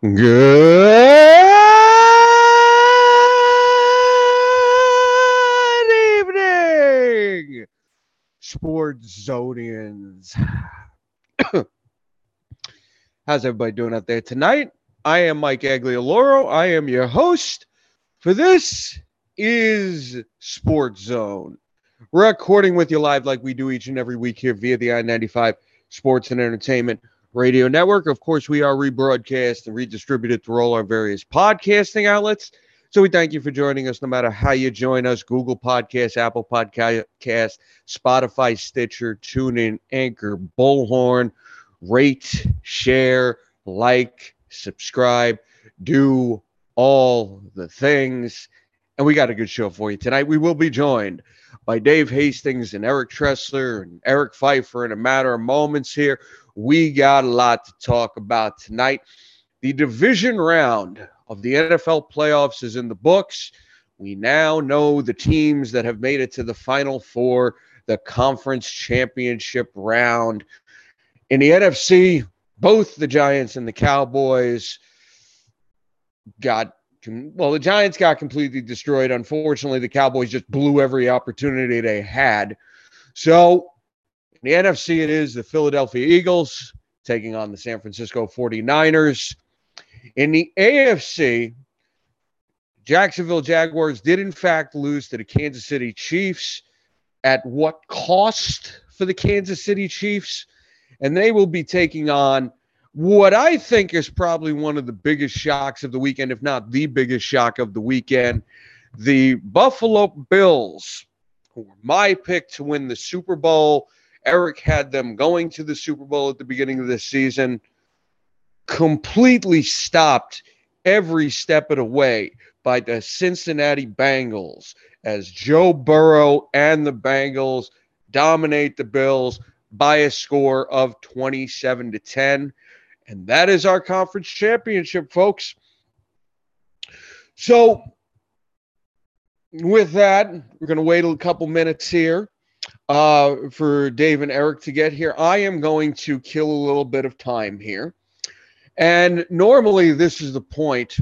Good evening, Sports Zodians. How's everybody doing out there tonight? I am Mike Aglioloro. I am your host for this is Sports Zone. We're recording with you live like we do each and every week here via the I-95 Sports and Entertainment Radio Network. Of course, we are rebroadcast and redistributed through all our various podcasting outlets. So we thank you for joining us no matter how you join us Google Podcasts, Apple Podcast, Spotify, Stitcher, TuneIn, Anchor, Bullhorn. Rate, share, like, subscribe, do all the things. And we got a good show for you tonight. We will be joined by Dave Hastings and Eric Tressler and Eric Pfeiffer in a matter of moments here. We got a lot to talk about tonight. The division round of the NFL playoffs is in the books. We now know the teams that have made it to the final four, the conference championship round. In the NFC, both the Giants and the Cowboys got well, the Giants got completely destroyed. Unfortunately, the Cowboys just blew every opportunity they had. So, in the NFC, it is the Philadelphia Eagles taking on the San Francisco 49ers. In the AFC, Jacksonville Jaguars did, in fact, lose to the Kansas City Chiefs. At what cost for the Kansas City Chiefs? And they will be taking on what I think is probably one of the biggest shocks of the weekend, if not the biggest shock of the weekend. The Buffalo Bills, who were my pick to win the Super Bowl. Eric had them going to the Super Bowl at the beginning of the season, completely stopped every step of the way by the Cincinnati Bengals as Joe Burrow and the Bengals dominate the Bills by a score of 27 to 10. And that is our conference championship, folks. So, with that, we're going to wait a couple minutes here uh, for Dave and Eric to get here. I am going to kill a little bit of time here. And normally, this is the point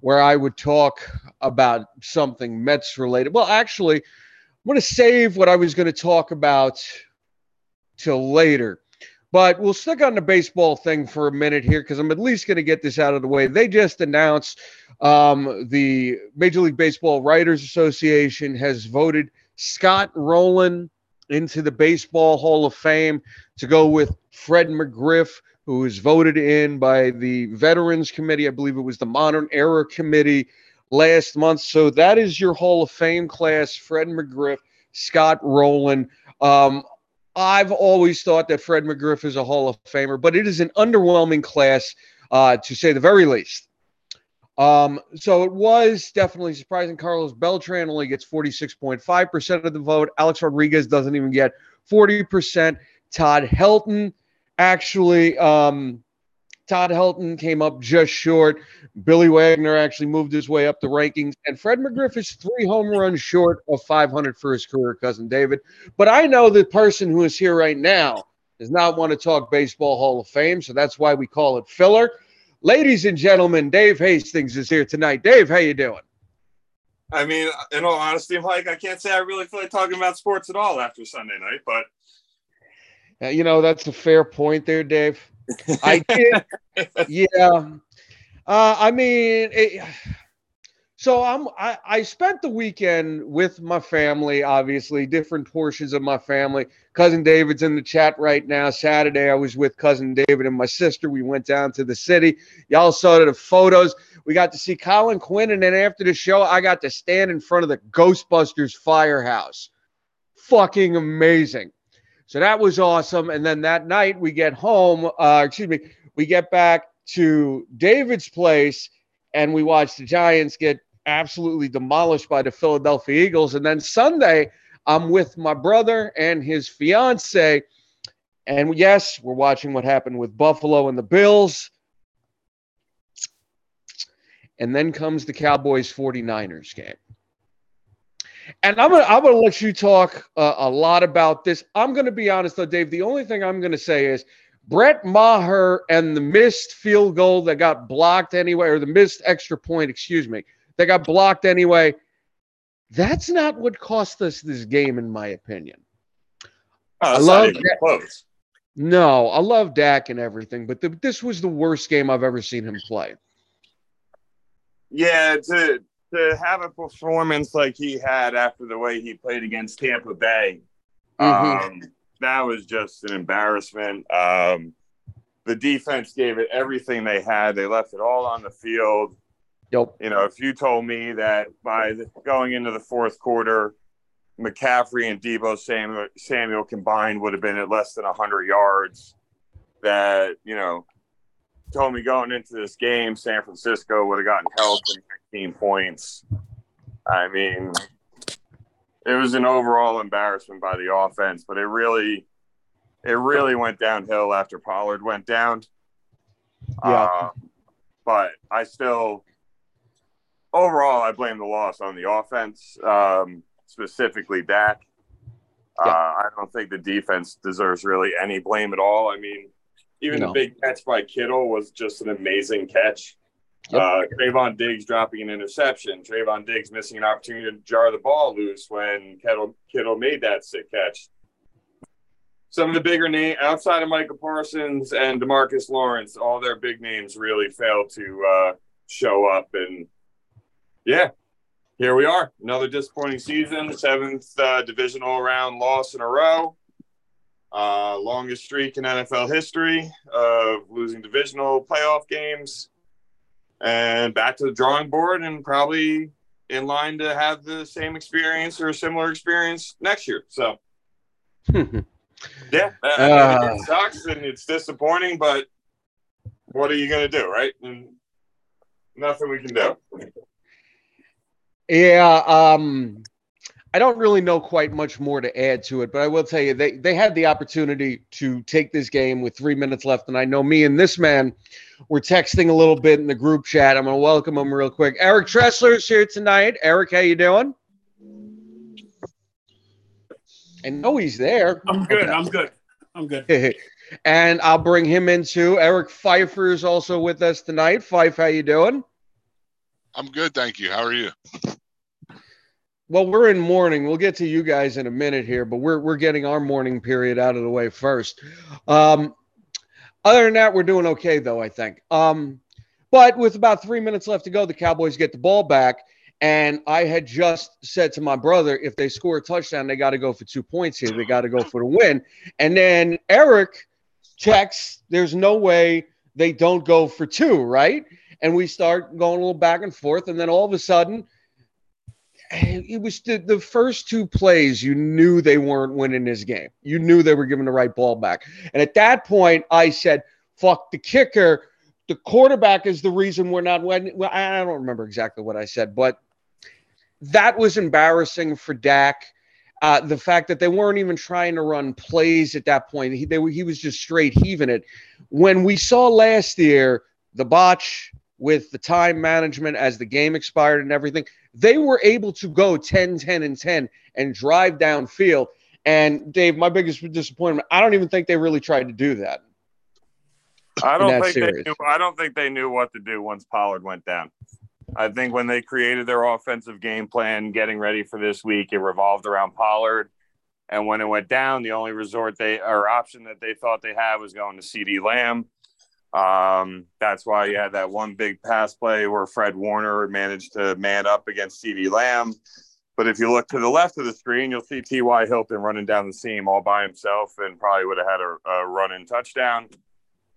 where I would talk about something Mets related. Well, actually, I'm going to save what I was going to talk about till later. But we'll stick on the baseball thing for a minute here because I'm at least going to get this out of the way. They just announced um, the Major League Baseball Writers Association has voted Scott Rolen into the Baseball Hall of Fame to go with Fred McGriff, who was voted in by the Veterans Committee. I believe it was the Modern Era Committee last month. So that is your Hall of Fame class Fred McGriff, Scott Rolen. Um, I've always thought that Fred McGriff is a Hall of Famer, but it is an underwhelming class, uh, to say the very least. Um, so it was definitely surprising. Carlos Beltran only gets 46.5% of the vote. Alex Rodriguez doesn't even get 40%. Todd Helton actually um, Todd Helton came up just short. Billy Wagner actually moved his way up the rankings. And Fred McGriff is three home runs short of 500 for his career, cousin David. But I know the person who is here right now does not want to talk Baseball Hall of Fame. So that's why we call it filler. Ladies and gentlemen, Dave Hastings is here tonight. Dave, how you doing? I mean, in all honesty, Mike, I can't say I really feel like talking about sports at all after Sunday night, but uh, you know that's a fair point there, Dave. I did. yeah. Uh, I mean, it, so I'm. I, I spent the weekend with my family. Obviously, different portions of my family. Cousin David's in the chat right now. Saturday, I was with cousin David and my sister. We went down to the city. Y'all saw the photos. We got to see Colin Quinn, and then after the show, I got to stand in front of the Ghostbusters firehouse. Fucking amazing. So that was awesome. And then that night we get home, uh, excuse me, we get back to David's place and we watch the Giants get absolutely demolished by the Philadelphia Eagles. And then Sunday, I'm with my brother and his fiance. And yes, we're watching what happened with Buffalo and the Bills. And then comes the Cowboys 49ers game. And I'm gonna I'm gonna let you talk uh, a lot about this. I'm gonna be honest though, Dave. The only thing I'm gonna say is Brett Maher and the missed field goal that got blocked anyway, or the missed extra point, excuse me, that got blocked anyway. That's not what cost us this game, in my opinion. Oh, I love that- close. No, I love Dak and everything, but the, this was the worst game I've ever seen him play. Yeah, to to have a performance like he had after the way he played against Tampa Bay, Mhm. um, that was just an embarrassment. Um, the defense gave it everything they had. They left it all on the field. Yep. You know, if you told me that by the, going into the fourth quarter, McCaffrey and Deebo Samuel, Samuel combined would have been at less than 100 yards, that, you know, told me going into this game, San Francisco would have gotten held to 19 points. I mean, it was an overall embarrassment by the offense, but it really, it really went downhill after Pollard went down. Yeah. Uh, but I still, overall, I blame the loss on the offense, um, specifically Dak. Yeah. Uh, I don't think the defense deserves really any blame at all. I mean, even No. the big catch by Kittle was just an amazing catch. Yep. Uh, Trevon Diggs dropping an interception. Trevon Diggs missing an opportunity to jar the ball loose when Kittle, Kittle made that sick catch. Some of the bigger name outside of Michael Parsons and Demarcus Lawrence, all their big names really failed to uh, show up. And yeah, here we are. Another disappointing season, seventh uh, divisional round loss in a row. Uh, longest streak in NFL history of losing divisional playoff games. And back to the drawing board and probably in line to have the same experience or a similar experience next year. So, yeah, mean, Ah. it sucks and it's disappointing, but what are you going to do, right? And nothing we can do. Yeah, um, I don't really know quite much more to add to it, but I will tell you they they had the opportunity to take this game with three minutes left, and I know me and this man were texting a little bit in the group chat. I'm gonna welcome him real quick. Eric Tressler's here tonight. Eric, how you doing? I know he's there. I'm good. Okay. I'm good. I'm good. and I'll bring him in too. Eric Pfeiffer is also with us tonight. Fife, how you doing? I'm good, thank you. How are you? Well, we're in mourning. We'll get to you guys in a minute here, but we're we're getting our morning period out of the way first. Um, other than that, we're doing okay though, I think. Um, but with about three minutes left to go, the Cowboys get the ball back, and I had just said to my brother, if they score a touchdown, they got to go for two points here. They got to go for the win. And then Eric checks. There's no way they don't go for two, right? And we start going a little back and forth, and then all of a sudden it was the, the first two plays you knew they weren't winning this game. You knew they were giving the right ball back. And at that point i said fuck the kicker. The quarterback is the reason we're not winning. Well, i don't remember exactly what i said but that was embarrassing for dak. Uh, the fact that they weren't even trying to run plays at that point he, he was just straight heaving it. When we saw last year the botch with the time management as the game expired and everything they were able to go 10, 10, and 10 and drive downfield. And Dave, my biggest disappointment, I don't even think they really tried to do that. I don't think series. they knew, I don't think they knew what to do once Pollard went down. I think when they created their offensive game plan, getting ready for this week, it revolved around Pollard. And when it went down, the only resort they or option that they thought they had was going to CeeDee Lamb. Um, that's why you had that one big pass play where Fred Warner managed to man up against CeeDee Lamb. But if you look to the left of the screen, you'll see T.Y. Hilton running down the seam all by himself and probably would have had a, a run in touchdown.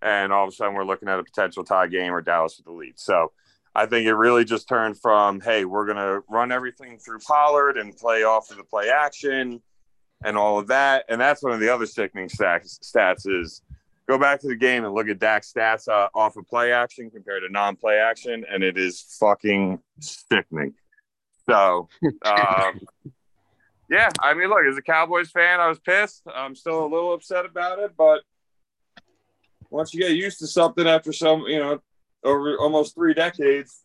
And all of a sudden, we're looking at a potential tie game or Dallas with the lead. So I think it really just turned from, hey, we're going to run everything through Pollard and play off of the play action and all of that. And that's one of the other sickening stats, stats is go back to the game and look at Dak's stats uh, off of play action compared to non play action. And it is fucking sickening. So, um, yeah, I mean, look, as a Cowboys fan, I was pissed. I'm still a little upset about it, but once you get used to something after some, you know, over almost three decades,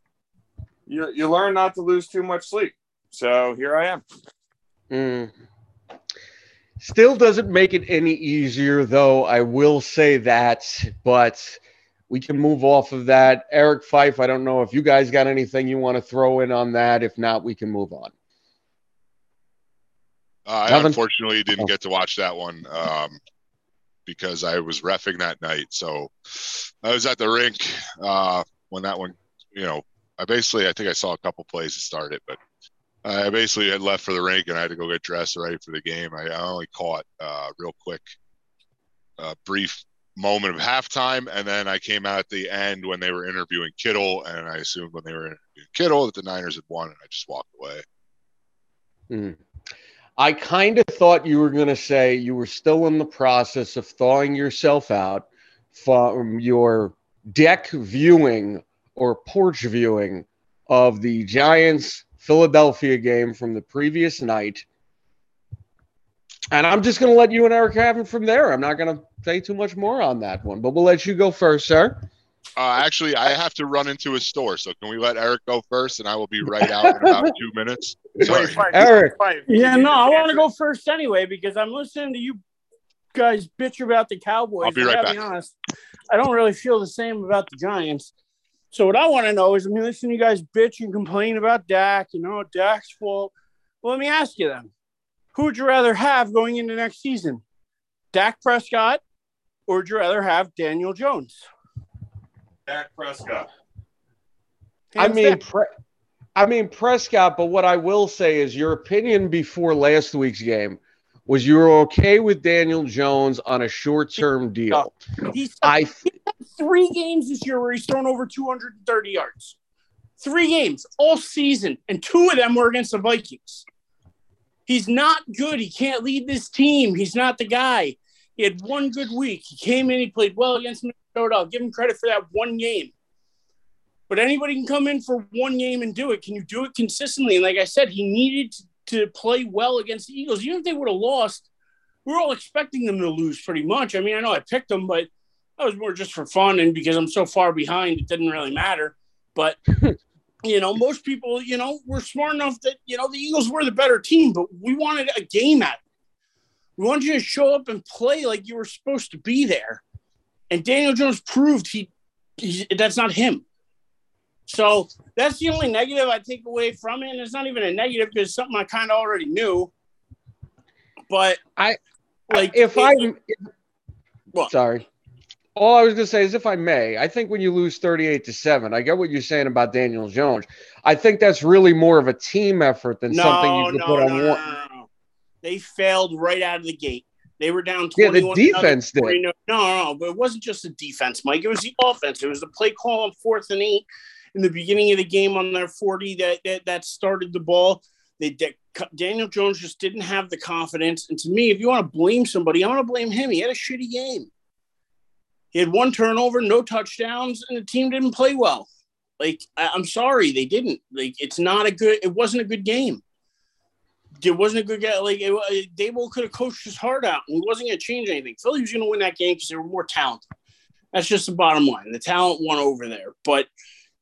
you you learn not to lose too much sleep. So here I am. Mm. Still doesn't make it any easier, though. I will say that, but we can move off of that. Eric Fife, I don't know if you guys got anything you want to throw in on that. If not, we can move on. Uh, I unfortunately didn't get to watch that one um, because I was refing that night. So I was at the rink uh, when that one, you know, I basically, I think I saw a couple plays to start it, but I basically had left for the rink and I had to go get dressed ready for the game. I, only caught uh, real quick, a brief moment of halftime, and then I came out at the end when they were interviewing Kittle, and I assumed when they were interviewing Kittle that the Niners had won, and I just walked away. Mm. I kind of thought you were going to say you were still in the process of thawing yourself out from your deck viewing or porch viewing of the Giants Philadelphia game from the previous night. And I'm just going to let you and Eric have it from there. I'm not going to say too much more on that one, but we'll let you go first, sir. Uh, actually, I have to run into a store, so can we let Eric go first, and I will be right out in about two minutes. Sorry. Wait, Eric. Yeah, no, I want to go first anyway because I'm listening to you guys bitch about the Cowboys. I'll be right back. Be honest, I don't really feel the same about the Giants. So what I want to know is, I mean, listen, you guys bitch and complain about Dak. You know, Dak's fault. Well, let me ask you then: Who would you rather have going into next season, Dak Prescott, or would you rather have Daniel Jones? Dak Prescott. I mean, Pre- I mean Prescott. But what I will say is, your opinion before last week's game was you were okay with Daniel Jones on a short-term deal. He's I three games this year where he's thrown over 230 yards. Three games all season, and two of them were against the Vikings. He's not good. He can't lead this team. He's not the guy. He had one good week. He came in, he played well against Minnesota. I'll give him credit for that one game. But anybody can come in for one game and do it. Can you do it consistently? And like I said, he needed to play well against the Eagles. Even if they would have lost, we are all expecting them to lose pretty much. I mean, I know I picked them, but that was more just for fun and because I'm so far behind, it didn't really matter. But you know, most people, you know, were smart enough that you know the Eagles were the better team, but we wanted a game at. It. We wanted you to show up and play like you were supposed to be there, and Daniel Jones proved he, he that's not him. So that's the only negative I take away from it, and it's not even a negative because it's something I kind of already knew. But I like if I well, sorry all I was going to say is, if I may, I think when you lose 38 to 7, I get what you're saying about Daniel Jones. I think that's really more of a team effort than no, something you can no, put on no, one. No, they failed right out of the gate. They were down 21. Yeah, the defense did. No, no, no, but it wasn't just the defense, Mike. It was the offense. It was the play call on fourth and eight in the beginning of the game on their 40 that, that, that started the ball. They, Daniel Jones just didn't have the confidence. And to me, if you want to blame somebody, I want to blame him. He had a shitty game. He had one turnover, no touchdowns, and the team didn't play well. Like I, am sorry, they didn't. Like it's not a good. It wasn't a good game. It wasn't a good game. Like it, it, Daboll could have coached his heart out, and he wasn't going to change anything. Philly was going to win that game because they were more talented. That's just the bottom line. The talent won over there, but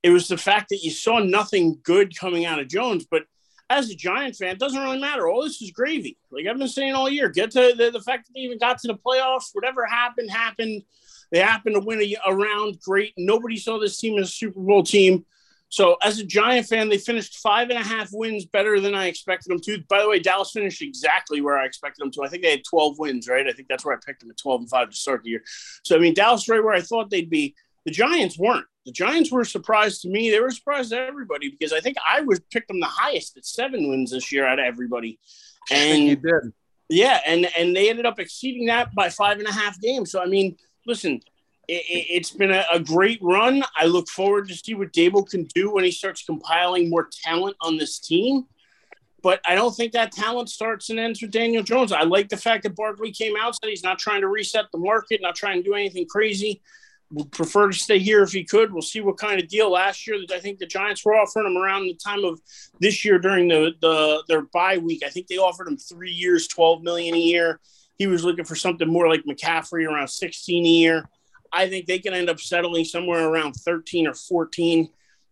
it was the fact that you saw nothing good coming out of Jones. But as a Giant fan, it doesn't really matter. All this is gravy. Like I've been saying all year. Get to the, the fact that they even got to the playoffs. Whatever happened, happened. They happened to win a, a round. Great. Nobody saw this team as a Super Bowl team. So, as a Giant fan, they finished five and a half wins better than I expected them to. By the way, Dallas finished exactly where I expected them to. I think they had 12 wins, right? I think that's where I picked them at 12 and 5 to start the year. So, I mean, Dallas right where I thought they'd be. The Giants weren't. The Giants were a surprise to me. They were a surprise to everybody because I think I would pick them the highest at seven wins this year out of everybody. And you did. Yeah, and and they ended up exceeding that by five and a half games. So I mean, listen, it, has been a, great run. I look forward to see what Daboll can do when he starts compiling more talent on this team. But I don't think that talent starts and ends with Daniel Jones. I like the fact that Barkley came out said he's not trying to reset the market, not trying to do anything crazy. Would prefer to stay here if he could. We'll see what kind of deal. Last year, that I think the Giants were offering him around the time of this year during the, the their bye week. I think they offered him three years, twelve million a year. He was looking for something more like McCaffrey, around sixteen a year. I think they can end up settling somewhere around 13 or 14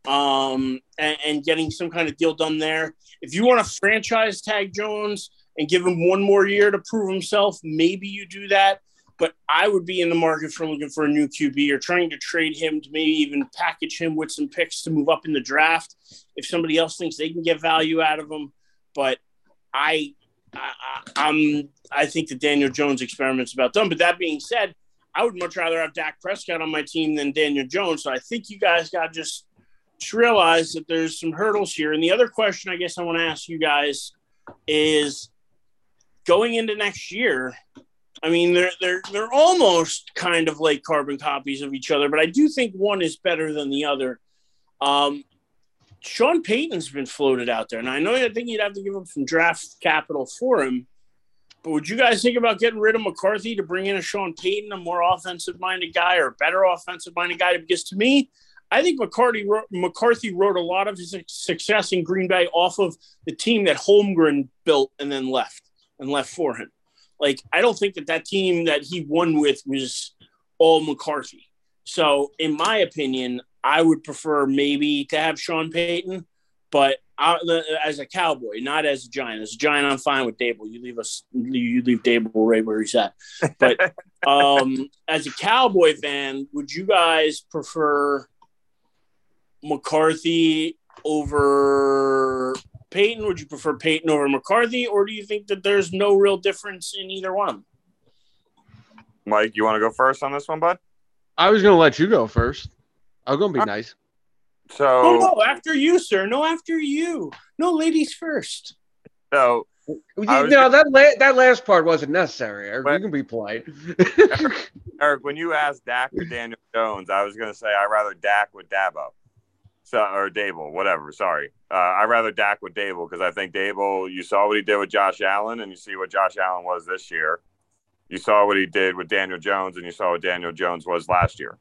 um, and, and, getting some kind of deal done there. If you want to franchise tag Jones and give him one more year to prove himself, maybe you do that. But I would be in the market for looking for a new QB or trying to trade him to maybe even package him with some picks to move up in the draft if somebody else thinks they can get value out of him. But I, I, I'm, I think the Daniel Jones experiment's about done. But that being said, I would much rather have Dak Prescott on my team than Daniel Jones. So I think you guys got just, just realize that there's some hurdles here. And the other question I guess I want to ask you guys is going into next year. I mean, they're they're they're almost kind of like carbon copies of each other, but I do think one is better than the other. Um, Sean Payton's been floated out there, and I know I think you'd have to give up some draft capital for him. But would you guys think about getting rid of McCarthy to bring in a Sean Payton, a more offensive-minded guy or a better offensive-minded guy? Because to me, I think McCarthy wrote, McCarthy wrote a lot of his success in Green Bay off of the team that Holmgren built and then left and left for him. Like I don't think that that team that he won with was all McCarthy. So in my opinion, I would prefer maybe to have Sean Payton, but I, as a Cowboy, not as a Giant. As a Giant, I'm fine with Daboll. You leave us, you leave Daboll right where he's at. But um, as a Cowboy fan, would you guys prefer McCarthy over Payton? Would you prefer Payton over McCarthy, or do you think that there's no real difference in either one? Mike, you want to go first on this one, bud? I was going to let you go first. I'm going to be nice. So, no, no, after you, sir. No, after you. No, ladies first. So, you know that la- that last part wasn't necessary. Eric. But, you can be polite. Eric, Eric, when you asked Dak or Daniel Jones, I was going to say I'd rather Dak with Dabo. So, or Daboll, whatever. Sorry, uh, I rather Dak with Daboll because I think Daboll. You saw what he did with Josh Allen, and you see what Josh Allen was this year. You saw what he did with Daniel Jones, and you saw what Daniel Jones was last year.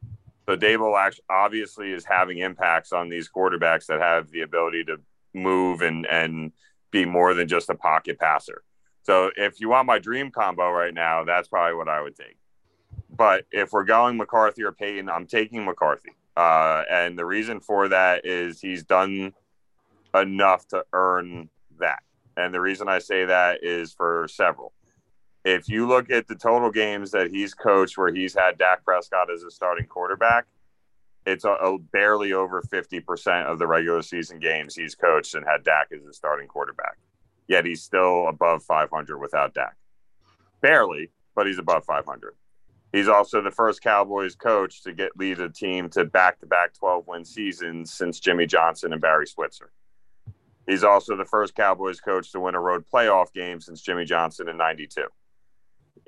So actually obviously is having impacts on these quarterbacks that have the ability to move and and be more than just a pocket passer. So if you want my dream combo right now, that's probably what I would take. But if we're going McCarthy or Payton, I'm taking McCarthy. Uh, and the reason for that is he's done enough to earn that. And the reason I say that is for several. If you look at the total games that he's coached where he's had Dak Prescott as a starting quarterback, it's a, a barely over 50% of the regular season games he's coached and had Dak as a starting quarterback. Yet he's still above 500 without Dak. Barely, but he's above 500. He's also the first Cowboys coach to get lead a team to back-to-back 12-win seasons since Jimmy Johnson and Barry Switzer. He's also the first Cowboys coach to win a road playoff game since Jimmy Johnson in 92.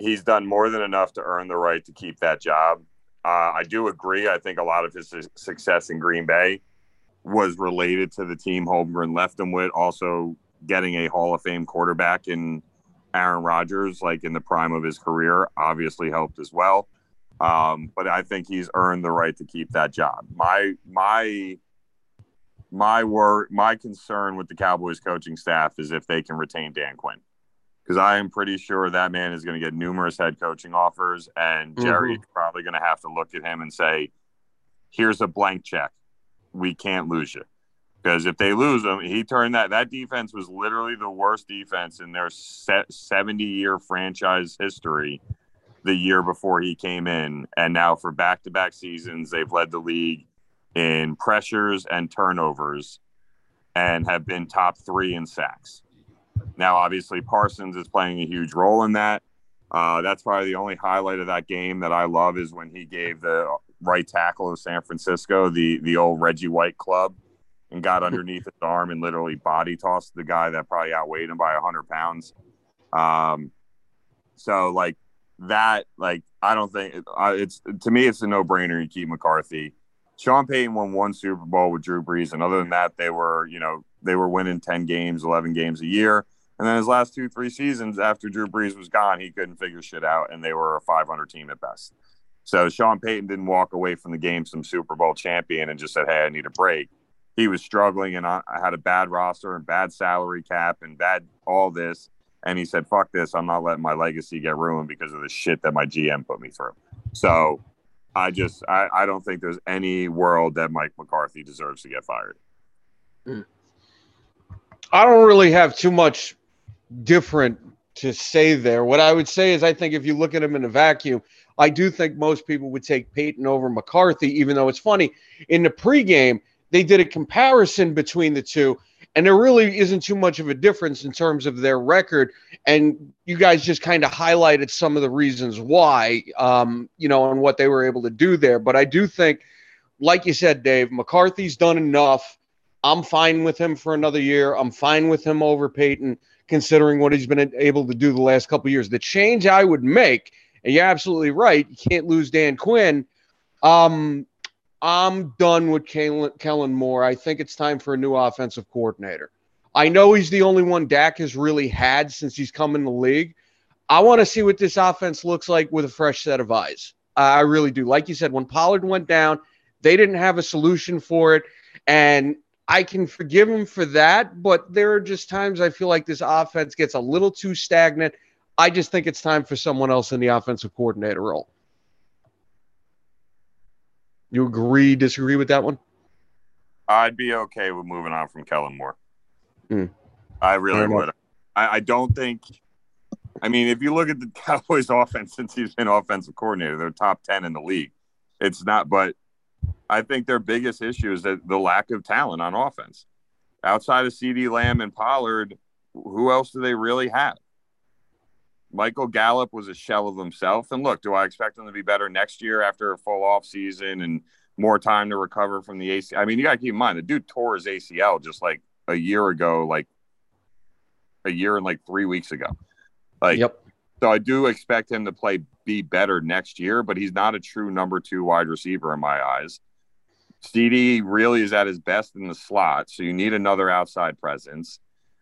He's done more than enough to earn the right to keep that job. Uh, I do agree. I think a lot of his success in Green Bay was related to the team Holmgren left him with, also getting a Hall of Fame quarterback in Aaron Rodgers, like in the prime of his career, obviously helped as well. Um, but I think he's earned the right to keep that job. My my my word, my concern with the Cowboys coaching staff is if they can retain Dan Quinn, because I am pretty sure that man is going to get numerous head coaching offers, and Jerry's mm-hmm. probably going to have to look at him and say, "Here's a blank check. We can't lose you." because if they lose him, he turned that that defense was literally the worst defense in their 70 year franchise history the year before he came in and now for back-to-back seasons they've led the league in pressures and turnovers and have been top 3 in sacks. Now obviously Parsons is playing a huge role in that. Uh, that's probably the only highlight of that game that I love is when he gave the right tackle of San Francisco the the old Reggie White club and got underneath his arm and literally body tossed the guy that probably outweighed him by 100 pounds. Um, so like that, like I don't think uh, it's to me it's a no brainer. You keep McCarthy. Sean Payton won one Super Bowl with Drew Brees, and other than that, they were you know they were winning 10 games, 11 games a year. And then his last two, three seasons after Drew Brees was gone, he couldn't figure shit out, and they were a 500 team at best. So Sean Payton didn't walk away from the game some Super Bowl champion and just said, "Hey, I need a break." he was struggling and I, had a bad roster and bad salary cap and bad all this. And he said, fuck this. I'm not letting my legacy get ruined because of the shit that my GM put me through. So I just, I, I don't think there's any world that Mike McCarthy deserves to get fired. Hmm. I don't really have too much different to say there. What I would say is, I think if you look at him in a vacuum, I do think most people would take Payton over McCarthy, even though it's funny. In the pregame, they did a comparison between the two, and there really isn't too much of a difference in terms of their record. And you guys just kind of highlighted some of the reasons why, um, you know, and what they were able to do there. But I do think, like you said, Dave, McCarthy's done enough. I'm fine with him for another year. I'm fine with him over Payton, considering what he's been able to do the last couple years. The change I would make, and you're absolutely right, you can't lose Dan Quinn. Um, I'm done with Kellen, Kellen Moore. I think it's time for a new offensive coordinator. I know he's the only one Dak has really had since he's come in the league. I want to see what this offense looks like with a fresh set of eyes. I really do. Like you said, when Pollard went down, they didn't have a solution for it. And I can forgive him for that, but there are just times I feel like this offense gets a little too stagnant. I just think it's time for someone else in the offensive coordinator role. You agree, disagree with that one? I'd be okay with moving on from Kellen Moore. Hmm. I really would. I, I don't think. I mean, if you look at the Cowboys' offense since he's been offensive coordinator, they're top ten in the league. It's not, but I think their biggest issue is that the lack of talent on offense. Outside of CeeDee Lamb and Pollard, who else do they really have? Michael Gallup was a shell of himself. And look, do I expect him to be better next year after a full off season and more time to recover from the ACL? I mean, you got to keep in mind the dude tore his ACL just like a year ago, like a year and like three weeks ago. Like, Yep. So I do expect him to play be better next year, but he's not a true number two wide receiver in my eyes. CeeDee really is at his best in the slot, so you need another outside presence.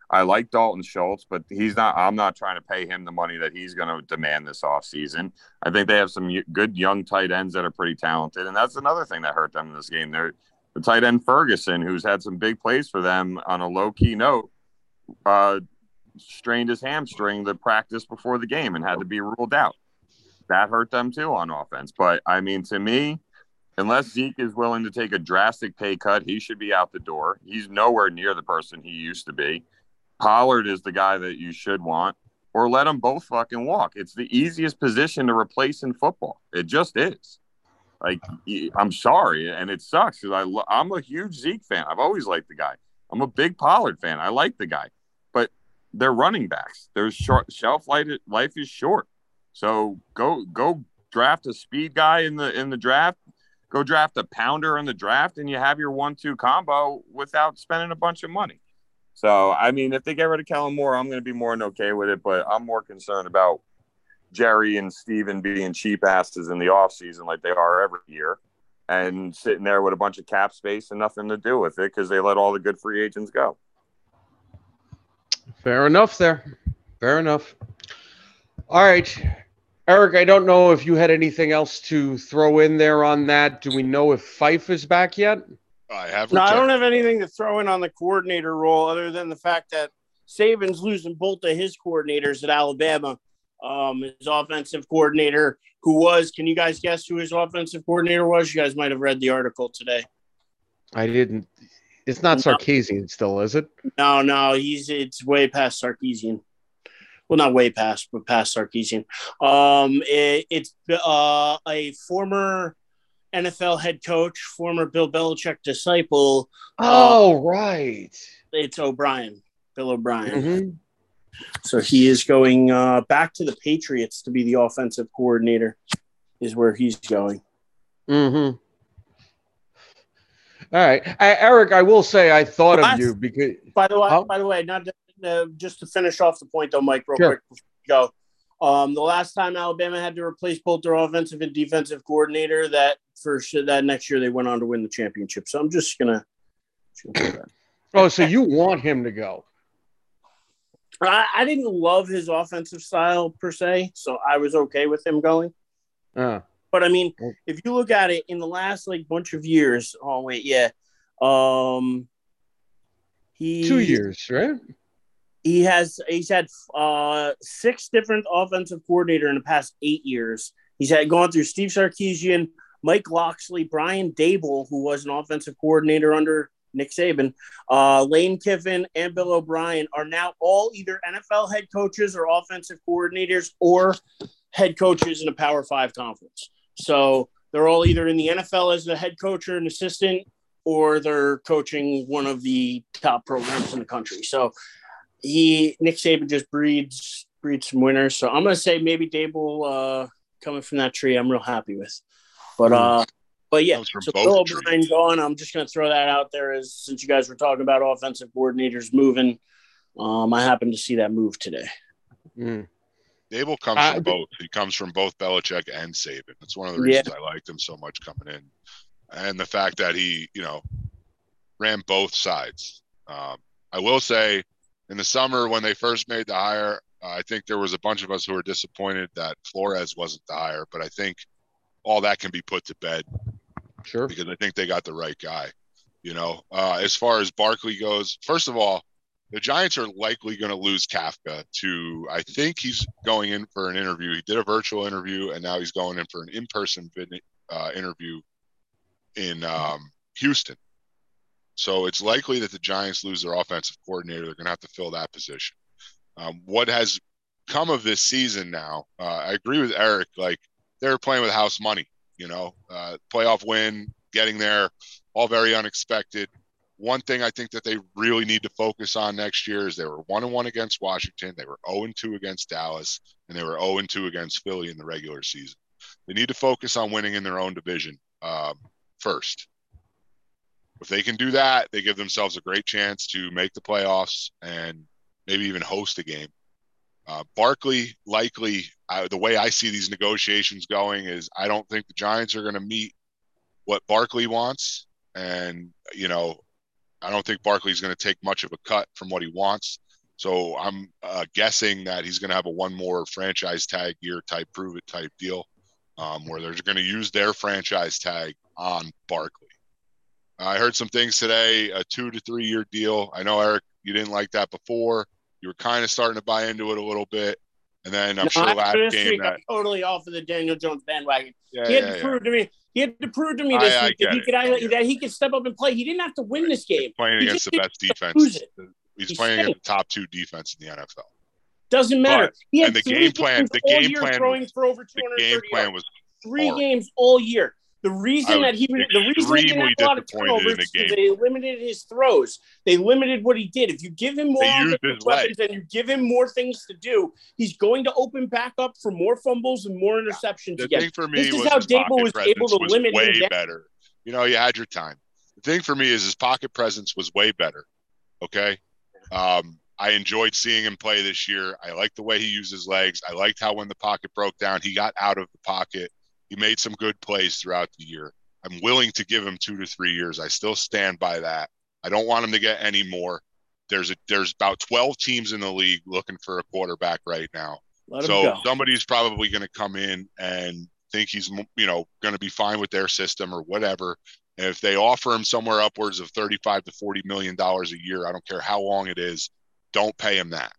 I like Dalton Schultz, but he's not. I'm not trying to pay him the money that he's going to demand this offseason. I think they have some good young tight ends that are pretty talented, and that's another thing that hurt them in this game. They're the tight end Ferguson, who's had some big plays for them on a low key note, uh, strained his hamstring the practice before the game and had to be ruled out. That hurt them too on offense. But I mean, to me, unless Zeke is willing to take a drastic pay cut, he should be out the door. He's nowhere near the person he used to be. Pollard is the guy that you should want, or let them both fucking walk. It's the easiest position to replace in football. It just is. Like, I'm sorry, and it sucks because I lo- I'm a huge Zeke fan. I've always liked the guy. I'm a big Pollard fan. I like the guy, they're running backs. Their short shelf life life is short. So go go draft a speed guy in the in the draft. Go draft a pounder in the draft, and you have your one-two combo without spending a bunch of money. So, I mean, if they get rid of Kellen Moore, I'm going to be more than okay with it, but I'm more concerned about Jerry and Steven being cheap asses in the offseason like they are every year and sitting there with a bunch of cap space and nothing to do with it because they let all the good free agents go. Fair enough there. Fair enough. All right. Eric, I don't know if you had anything else to throw in there on that. Do we know if Fife is back yet? I have. No, I don't have anything to throw in on the coordinator role other than the fact that Saban's losing both of his coordinators at Alabama. Um, his offensive coordinator, who was, can you guys guess who his offensive coordinator was? You guys might have read the article today. I didn't. It's not No. Sarkisian still, is it? No, no, he's it's way past Sarkisian. Well, not way past, but past Sarkisian. Um, it, it's uh, a former NFL head coach, former Bill Belichick disciple. Oh, right. It's O'Brien, Bill O'Brien. Mhm. So he is going uh, back to the Patriots to be the offensive coordinator. Is where he's going. Mm-hmm. All right, I, Eric. I will say I thought of you because By the way, Oh. by the way, not to, uh, just to finish off the point though, Mike, real Sure. quick before go. Um, the last time Alabama had to replace both their offensive and defensive coordinator, that first that next year they went on to win the championship. So I'm just gonna. just gonna put that. oh, so you want him to go? I, I didn't love his offensive style per se, so I was okay with him going. Uh, But I mean, if you look at it in the last like bunch of years, oh wait, yeah, um, he two years, right? he has he's had uh six different offensive coordinator in the past eight years. He's had gone through Steve Sarkisian, Mike Locksley, Brian Daboll, who was an offensive coordinator under Nick Saban, uh, Lane Kiffin, and Bill O'Brien are now all either NFL head coaches or offensive coordinators or head coaches in a Power Five conference. So they're all either in the NFL as the head coach or an assistant, or they're coaching one of the top programs in the country. So he Nick Saban just breeds breeds some winners. So I'm gonna say maybe Daboll uh, coming from that tree. I'm real happy with, but uh, but yeah. So Bill O'Brien gone. I'm just gonna throw that out there as since you guys were talking about offensive coordinators moving. Um, I happened to see that move today. Mm. Daboll comes uh, from both. He comes from both Belichick and Saban. That's one of the reasons yeah. I liked him so much coming in, and the fact that he, you know, ran both sides. Um, I will say, in the summer when they first made the hire, uh, I think there was a bunch of us who were disappointed that Flores wasn't the hire. But I think all that can be put to bed. Sure. Because I think they got the right guy. You know, uh, as far as Barkley goes, first of all, the Giants are likely going to lose Kafka to, I think he's going in for an interview. He did a virtual interview and now he's going in for an in person uh, interview in um, Houston. So it's likely that the Giants lose their offensive coordinator. They're going to have to fill that position. Um, what has come of this season now, uh, I agree with Eric. Like they're playing with house money, you know, uh, playoff win, getting there, all very unexpected one thing I think that they really need to focus on next year is they were one and one against Washington, they were 0 and 2 against Dallas, and they were 0 and 2 against Philly in the regular season. They need to focus on winning in their own division um, first. If they can do that, they give themselves a great chance to make the playoffs and maybe even host a game. Uh, Barkley likely, uh, the way I see these negotiations going is I don't think the Giants are going to meet what Barkley wants. And, you know, I don't think Barkley's going to take much of a cut from what he wants. So I'm uh, guessing that he's going to have a one more franchise tag year type prove it type deal, um, where they're going to use their franchise tag on Barkley. I heard some things today, a two to three year deal. I know Eric, you didn't like that before. You were kind of starting to buy into it a little bit. And then I'm no, sure last game that totally off of the Daniel Jones bandwagon. Yeah, he had yeah, to prove yeah. to me he had to prove to me this I, week I that he could I, that he could step up and play. He didn't have to win this game. He's playing he against the best defense. He's, He's playing against the top two defense in the NFL. Doesn't matter. But, he had and the game plan. The game plan. Throwing for over the game plan was three horrible. games all year. The reason that he the reason he didn't have a lot of turnovers is they limited his throws. They limited what he did. If you give him more weapons and you give him more things to do, he's going to open back up for more fumbles and more interceptions the again. Thing for me this is how Daboll was able to was limit way him better. You know, you had your time. The thing for me is his pocket presence was way better. Okay. Um, I enjoyed seeing him play this year. I liked the way he used his legs. I liked how when the pocket broke down, he got out of the pocket he made some good plays throughout the year. I'm willing to give him two to three years. I still stand by that. I don't want him to get any more. There's a there's about 12 teams in the league looking for a quarterback right now. Let so somebody's probably going to come in and think he's you know going to be fine with their system or whatever. And if they offer him somewhere upwards of 35 to 40 million dollars a year, I don't care how long it is, don't pay him that.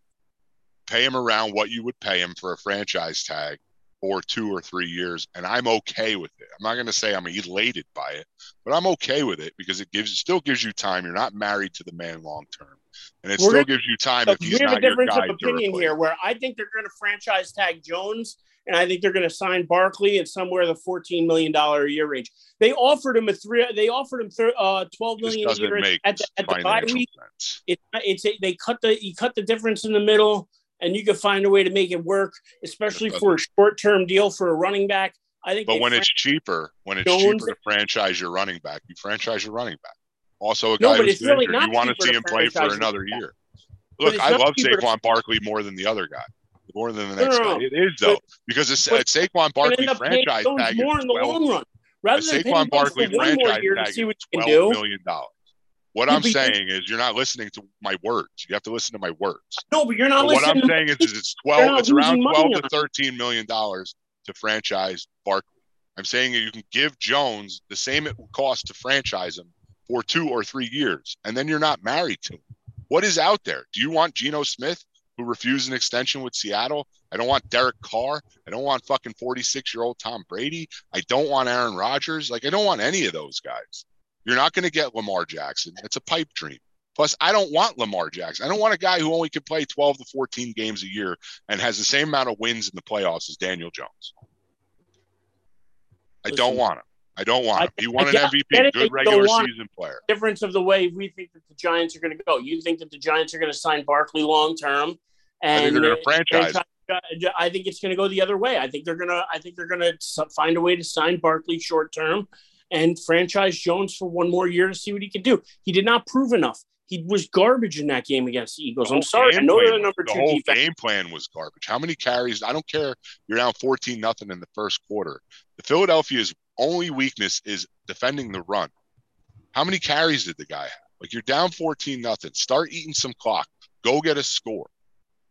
Pay him around what you would pay him for a franchise tag or two or three years, and I'm okay with it. I'm not going to say I'm elated by it, but I'm okay with it because it gives it still gives you time. You're not married to the man long term, and it We're still gonna, gives you time if he's we have a difference of opinion here, where I think they're going to franchise tag Jones, and I think they're going to sign Barkley at somewhere the 14 million dollar a year range. They offered him a three. They offered him th- uh, 12 million a year at the, at the bye week. It, it's a, they cut the you cut the difference in the middle and you could find a way to make it work, especially for a short term deal for a running back. I think. But when it's cheaper, when it's Jones, cheaper to franchise your running back, you franchise your running back. Also, a guy no, who's really injured, you want to see him play for another year. Look, I love Saquon to... Barkley more than the other guy, more than the next no, no, guy. It is though, but, because it's, but, Saquon Barkley franchise tag more in the 12, long run. Rather than Saquon Barkley franchise tag is twelve million dollars. What I'm saying is you're not listening to my words. You have to listen to my words. No, but you're not but listening. What I'm saying is, is it's 12, it's around 12 to 13 million dollars to franchise Barkley. I'm saying you can give Jones the same it would cost to franchise him for two or three years, and then you're not married to him. What is out there? Do you want Geno Smith, who refused an extension with Seattle? I don't want Derek Carr. I don't want fucking 46 year old Tom Brady. I don't want Aaron Rodgers. Like, I don't want any of those guys. You're not going to get Lamar Jackson. It's a pipe dream. Plus, I don't want Lamar Jackson. I don't want a guy who only can play 12 to 14 games a year and has the same amount of wins in the playoffs as Daniel Jones. I don't want him. I don't want him. He won I an MVP, good regular season player. difference of the way we think that the Giants are going to go. You think that the Giants are going to sign Barkley long term, I think and they're going to franchise- I think it's going to go the other way. I think they're going to. I think they're going to find a way to sign Barkley short term and franchise Jones for one more year to see what he can do. He did not prove enough. He was garbage in that game against the Eagles. The I'm sorry. I know they're the number the two whole defense. game plan was garbage. How many carries? I don't care. You're down 14 nothing in the first quarter. The Philadelphia's only weakness is defending the run. How many carries did the guy have? Like you're down 14 nothing. Start eating some clock. Go get a score.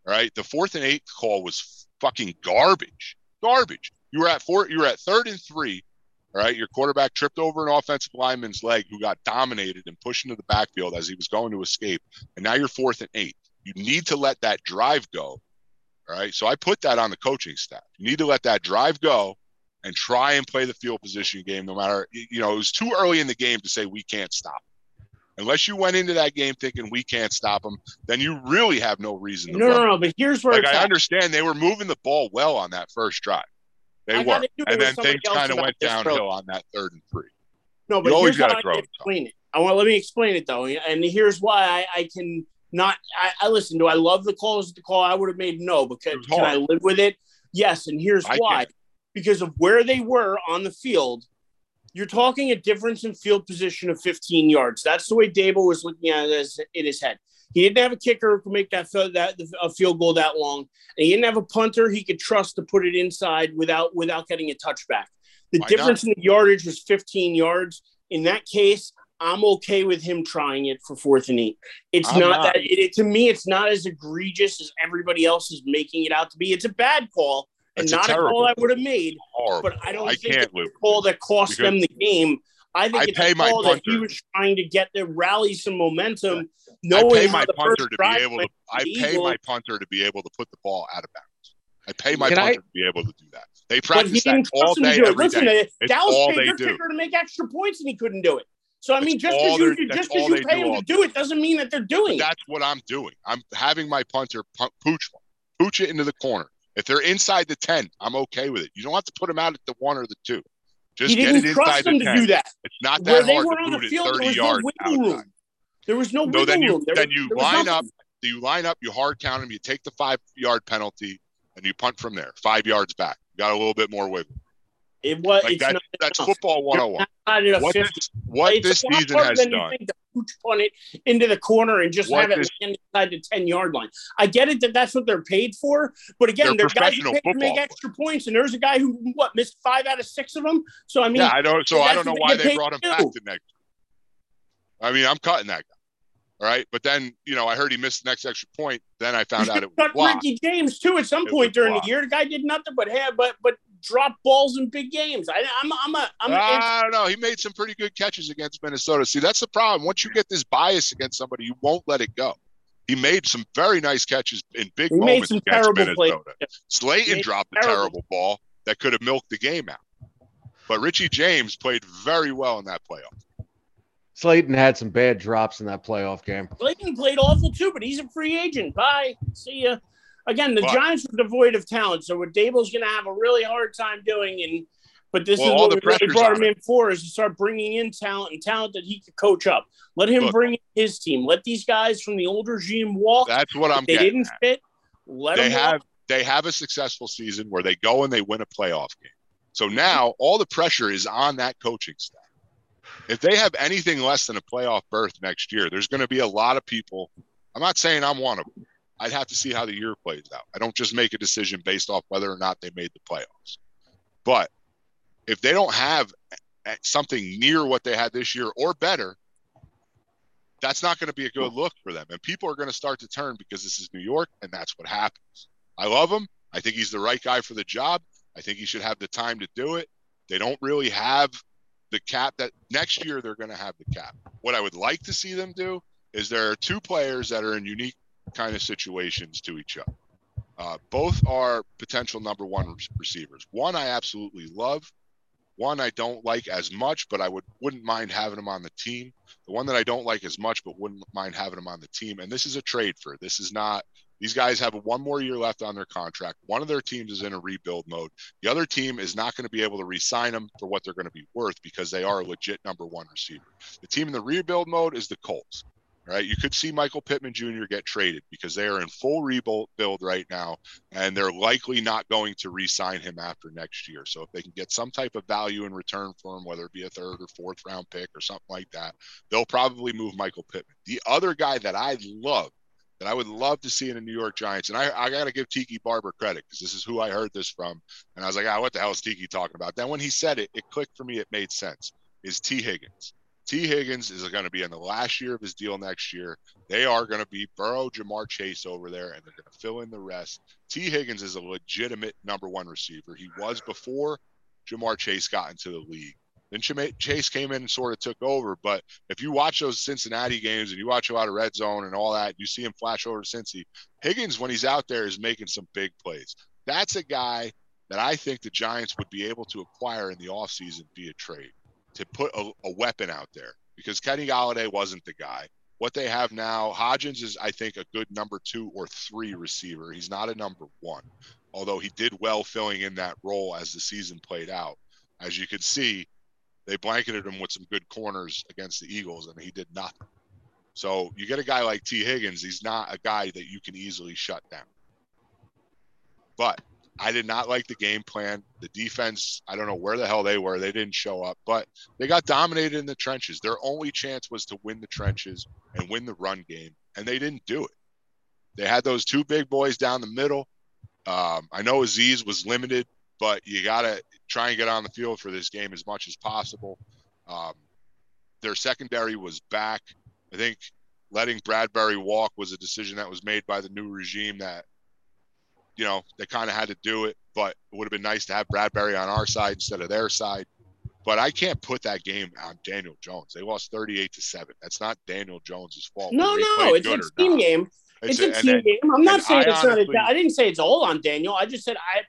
All right. The fourth and eighth call was fucking garbage. Garbage. You were at four. You were at third and three. All right. Your quarterback tripped over an offensive lineman's leg who got dominated and pushed into the backfield as he was going to escape. And now you're fourth and eight. You need to let that drive go. All right. So I put that on the coaching staff. You need to let that drive go and try and play the field position game no matter, you know, it was too early in the game to say we can't stop. Unless you went into that game thinking we can't stop them, then you really have no reason to No, no, no. But here's where Like I at. understand they were moving the ball well on that first drive. They I were. got And then things kind of went downhill on that third and three. No, but You always gotta I throw it, explain it. I want let me explain it though, and here's why I, I can not. I, I listen. Do I love the call? Is the call I would have made? No, because can I live with it? Yes, and here's I why. can. Because of where they were on the field, you're talking a difference in field position of 15 yards. That's the way Daboll was looking at it as, in his head. He didn't have a kicker who could make that field, that a field goal that long, and he didn't have a punter he could trust to put it inside without without getting a touchback. The Why difference in the yardage was 15 yards. In that case, I'm okay with him trying it for fourth and eight. It's not, not. that it, it- to me. It's not as egregious as everybody else is making it out to be. It's a bad call and It's not a terrible call I would have made. Horrible. But I don't I think it's a call that cost because them the game. I think I it's a call that he was trying to get to rally some momentum, I pay my punter to be able to. I pay my punter to be able to put the ball out of bounds. I pay my Can I- punter to be able to do that. They practice that all trust him to day, every Listen, day. uh, Dallas all paid their kicker to make extra points, and he couldn't do it. So I mean, That's just because you just because you pay him to do it doesn't mean that they're doing it. That's what I'm doing. I'm having my punter pu- pooch pooch it into the corner. If they're inside the ten, I'm okay with it. You don't have to put them out at the one or the two. Just He get didn't it trust inside them the to 10. do that. It's not Where that they were to on the field, there 30 was no yards wiggle outside. room. There was no No, then you room. There then was- you line up. You line up. You hard count them. You take the five yard penalty, and you punt from there. Five yards back. You got a little bit more wiggle. It was. Like it's that's enough. football You're 101. not at a What 50. this what It's this season has you done. think to pooch punt it into the corner and just What have it this- land inside the 10 yard line. I get it that that's what they're paid for, but again, They're they're guys who paid to make extra points, and there's a guy who what missed five out of six of them. So I mean, yeah, I don't. So I don't know why they they brought him back to next. I mean, I'm cutting that guy. All right, but then you know I heard he missed the next extra point. Then I found out it was blocked. Richie James too at some It point during blocked. the year. The guy did nothing but have but but drop balls in big games. I, I'm I'm a I'm a, I don't know. He made some pretty good catches against Minnesota. See, that's the problem. Once you get this bias against somebody, you won't let it go. He made some very nice catches in big He made moments some against terrible plays. Minnesota. Slayton Made dropped a terrible ball that could have milked the game out. But Richie James played very well in that playoff. Slayton had some bad drops in that playoff game. Slayton played awful too, but he's a free agent. Bye. See ya. Again, the But- Giants are devoid of talent, so what Daboll's going to have a really hard time doing. And but this Well, is all what the we really brought him in for: is to start bringing in talent and talent that he could coach up. Let him Look. bring in his team. Let these guys from the old regime walk. That's what I'm they didn't at. fit. Let They them have walk. they have a successful season where they go and they win a playoff game. So now all the pressure is on that coaching staff. If they have anything less than a playoff berth next year, there's going to be a lot of people. I'm not saying I'm one of them. I'd have to see how the year plays out. I don't just make a decision based off whether or not they made the playoffs. But if they don't have something near what they had this year or better, that's not going to be a good look for them. And people are going to start to turn because this is New York and that's what happens. I love him. I think he's the right guy for the job. I think he should have the time to do it. They don't really have the cap that next year they're going to have the cap. What I would like to see them do is there are two players that are in unique kind of situations to each other. Uh, both are potential number one receivers. One I absolutely love, one I don't like as much, but I would wouldn't mind having him on the team. The one that I don't like as much, but wouldn't mind having him on the team. And this is a trade for. This is not. These guys have one more year left on their contract. One of their teams is in a rebuild mode. The other team is not going to be able to re-sign them for what they're going to be worth because they are a legit number one receiver. The team in the rebuild mode is the Colts right? You could see Michael Pittman Jr. get traded because they are in full rebuild build right now, and they're likely not going to re-sign him after next year. So if they can get some type of value in return for him, whether it be a third or fourth round pick or something like that, they'll probably move Michael Pittman. The other guy that I love, that I would love to see in the New York Giants, and I, I got to give Tiki Barber credit because this is who I heard this from, and I was like, ah, what the hell is Tiki talking about? Then when he said it, it clicked for me. It made sense. Is Tee Higgins? Tee Higgins is going to be in the last year of his deal next year. They are going to be Burrow, Ja'Marr Chase over there, and they're going to fill in the rest. Tee Higgins is a legitimate number one receiver. He was before Ja'Marr Chase got into the league. Then Chase came in and sort of took over. But if you watch those Cincinnati games and you watch a lot of red zone and all that, you see him flash over Cincy. Higgins, when he's out there, is making some big plays. That's a guy that I think the Giants would be able to acquire in the offseason via trade to put a, a weapon out there because Kenny Golladay wasn't the guy. What they have now, Hodgins is, I think, a good number two or three receiver. He's not a number one, although he did well filling in that role as the season played out. As you can see, they blanketed him with some good corners against the Eagles, and he did nothing. So you get a guy like Tee Higgins, he's not a guy that you can easily shut down. But I did not like the game plan. The defense, I don't know where the hell they were. They didn't show up, but they got dominated in the trenches. Their only chance was to win the trenches and win the run game, and they didn't do it. They had those two big boys down the middle. Um, I know Azeez was limited, but you got to try and get on the field for this game as much as possible. Um, their secondary was back. I think letting Bradberry walk was a decision that was made by the new regime that you know, they kind of had to do it, but it would have been nice to have Bradberry on our side instead of their side. But I can't put that game on Daniel Jones. They lost 38 to 7. That's not Daniel Jones's fault. No, no, it's a team game. It's, it's a, team then, game. I'm not saying I it's honestly, not. A, I didn't say it's all on Daniel. I just said I,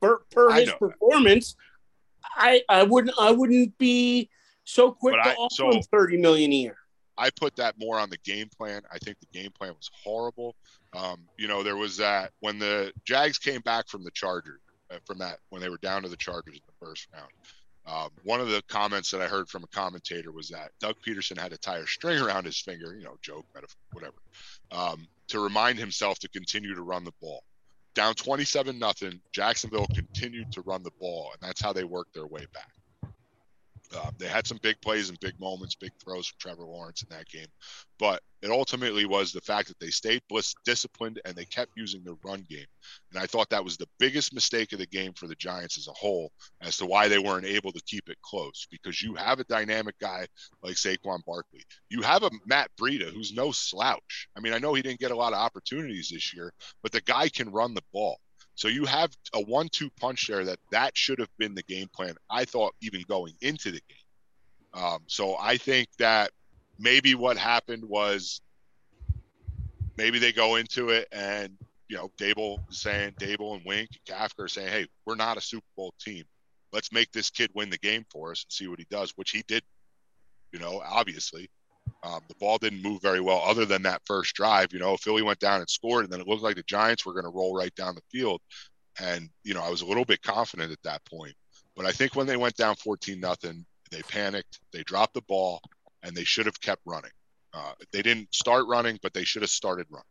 per, per his performance, I I wouldn't I wouldn't be so quick to I, offer so, him 30 million a year. I put that more on the game plan. I think the game plan was horrible. Um, you know, there was that when the Jags came back from the Chargers, uh, from that when they were down to the Chargers in the first round. Um, one of the comments that I heard from a commentator was that Doug Pederson had to tie a string around his finger, you know, joke, metaphor, whatever, um, to remind himself to continue to run the ball. Down 27 nothing, Jacksonville continued to run the ball, and that's how they worked their way back. Uh, they had some big plays and big moments, big throws from Trevor Lawrence in that game, but it ultimately was the fact that they stayed bliss, disciplined and they kept using the run game. And I thought that was the biggest mistake of the game for the Giants as a whole, as to why they weren't able to keep it close. Because you have a dynamic guy like Saquon Barkley, you have a Matt Breida who's no slouch. I mean, I know he didn't get a lot of opportunities this year, but the guy can run the ball. So you have a one-two punch there that that should have been the game plan. I thought even going into the game. Um, so I think that maybe what happened was maybe they go into it and you know Daboll saying Daboll and Wink and Kafka are saying, hey, we're not a Super Bowl team. Let's make this kid win the game for us and see what he does, which he did. You know, obviously. Um, the ball didn't move very well, other than that first drive. You know, Philly went down and scored, and then it looked like the Giants were going to roll right down the field. And you know, I was a little bit confident at that point. But I think when they went down 14 nothing, they panicked, they dropped the ball, and they should have kept running. Uh, they didn't start running, but they should have started running.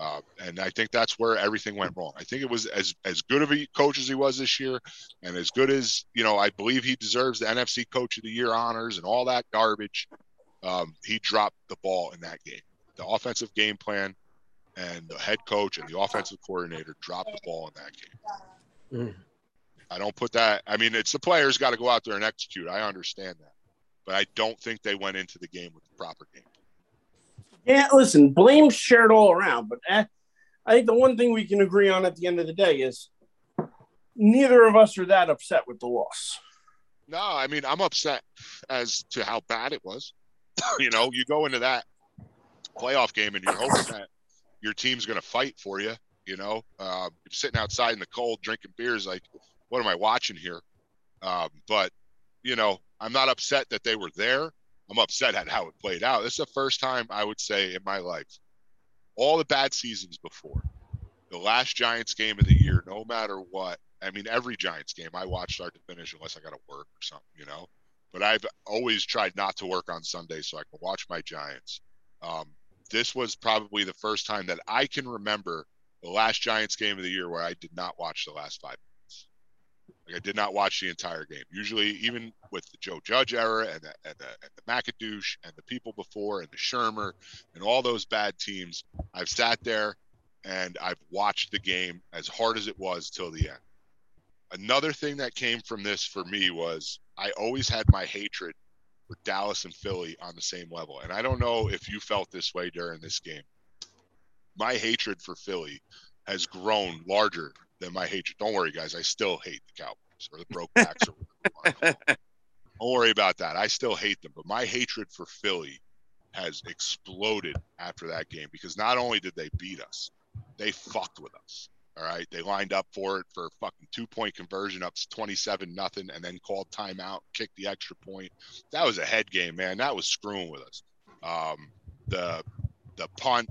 Uh, and I think that's where everything went wrong. I think it was as as good of a coach as he was this year, and as good as you know, I believe he deserves the NFC Coach of the Year honors and all that garbage um, he dropped the ball in that game. The offensive game plan and the head coach and the offensive coordinator dropped the ball in that game. Mm. I don't put that. I mean, it's the players got to go out there and execute. I understand that, but I don't think they went into the game with the proper game. Yeah, listen, blame shared all around, but eh, I think the one thing we can agree on at the end of the day is neither of us are that upset with the loss. No, I mean, I'm upset as to how bad it was. you know, you go into that playoff game and you're hoping that your team's going to fight for you. You know, uh, sitting outside in the cold drinking beers, like, what am I watching here? Um, but you know, I'm not upset that they were there. I'm upset at how it played out. This is the first time I would say in my life, all the bad seasons before, the last Giants game of the year, no matter what. I mean, every Giants game I watch start to finish, unless I got to work or something, you know. But I've always tried not to work on Sunday so I can watch my Giants. Um, this was probably the first time that I can remember the last Giants game of the year where I did not watch the last five minutes. Like I did not watch the entire game. Usually, even with the Joe Judge era and the, and the, and the and the people before and the Shurmur and all those bad teams, I've sat there and I've watched the game as hard as it was till the end. Another thing that came from this for me was I always had my hatred for Dallas and Philly on the same level. And I don't know if you felt this way during this game. My hatred for Philly has grown larger than my hatred. Don't worry, guys. I still hate the Cowboys or the broke backs. or Don't worry about that. I still hate them. But my hatred for Philly has exploded after that game because not only did they beat us, they fucked with us. All right. They lined up for it for fucking two point conversion up 27 nothing and then called timeout, kicked the extra point. That was a head game, man. That was screwing with us. Um, the the punt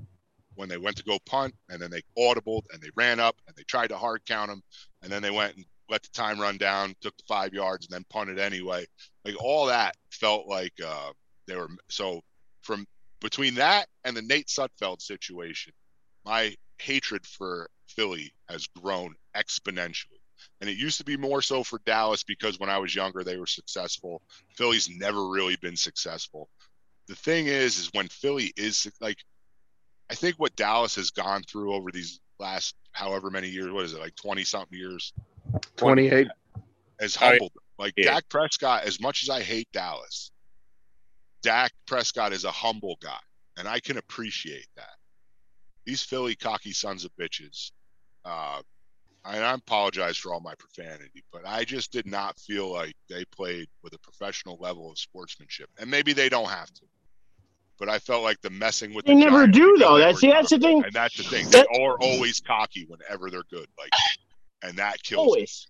when they went to go punt and then they audibled and they ran up and they tried to hard count them and then they went and let the time run down, took the five yards and then punted anyway. Like all that felt like uh, they were so from between that and the Nate Sudfeld situation, my hatred for Philly has grown exponentially. And it used to be more so for Dallas because when I was younger, they were successful. Philly's never really been successful. The thing is, is when Philly is like, I think what Dallas has gone through over these last however many years, what is it, like 20 something years? 28. Has Oh, humbled them. Like Yeah. Dak Prescott, as much as I hate Dallas, Dak Prescott is a humble guy. And I can appreciate that. These Philly cocky sons of bitches, uh, and I apologize for all my profanity, but I just did not feel like they played with a professional level of sportsmanship. And maybe they don't have to. But I felt like the messing with They the never Giants do, though. That's- see, that's the thing. And that's the thing. That- they are always cocky whenever they're good. Like and that kills me. Always.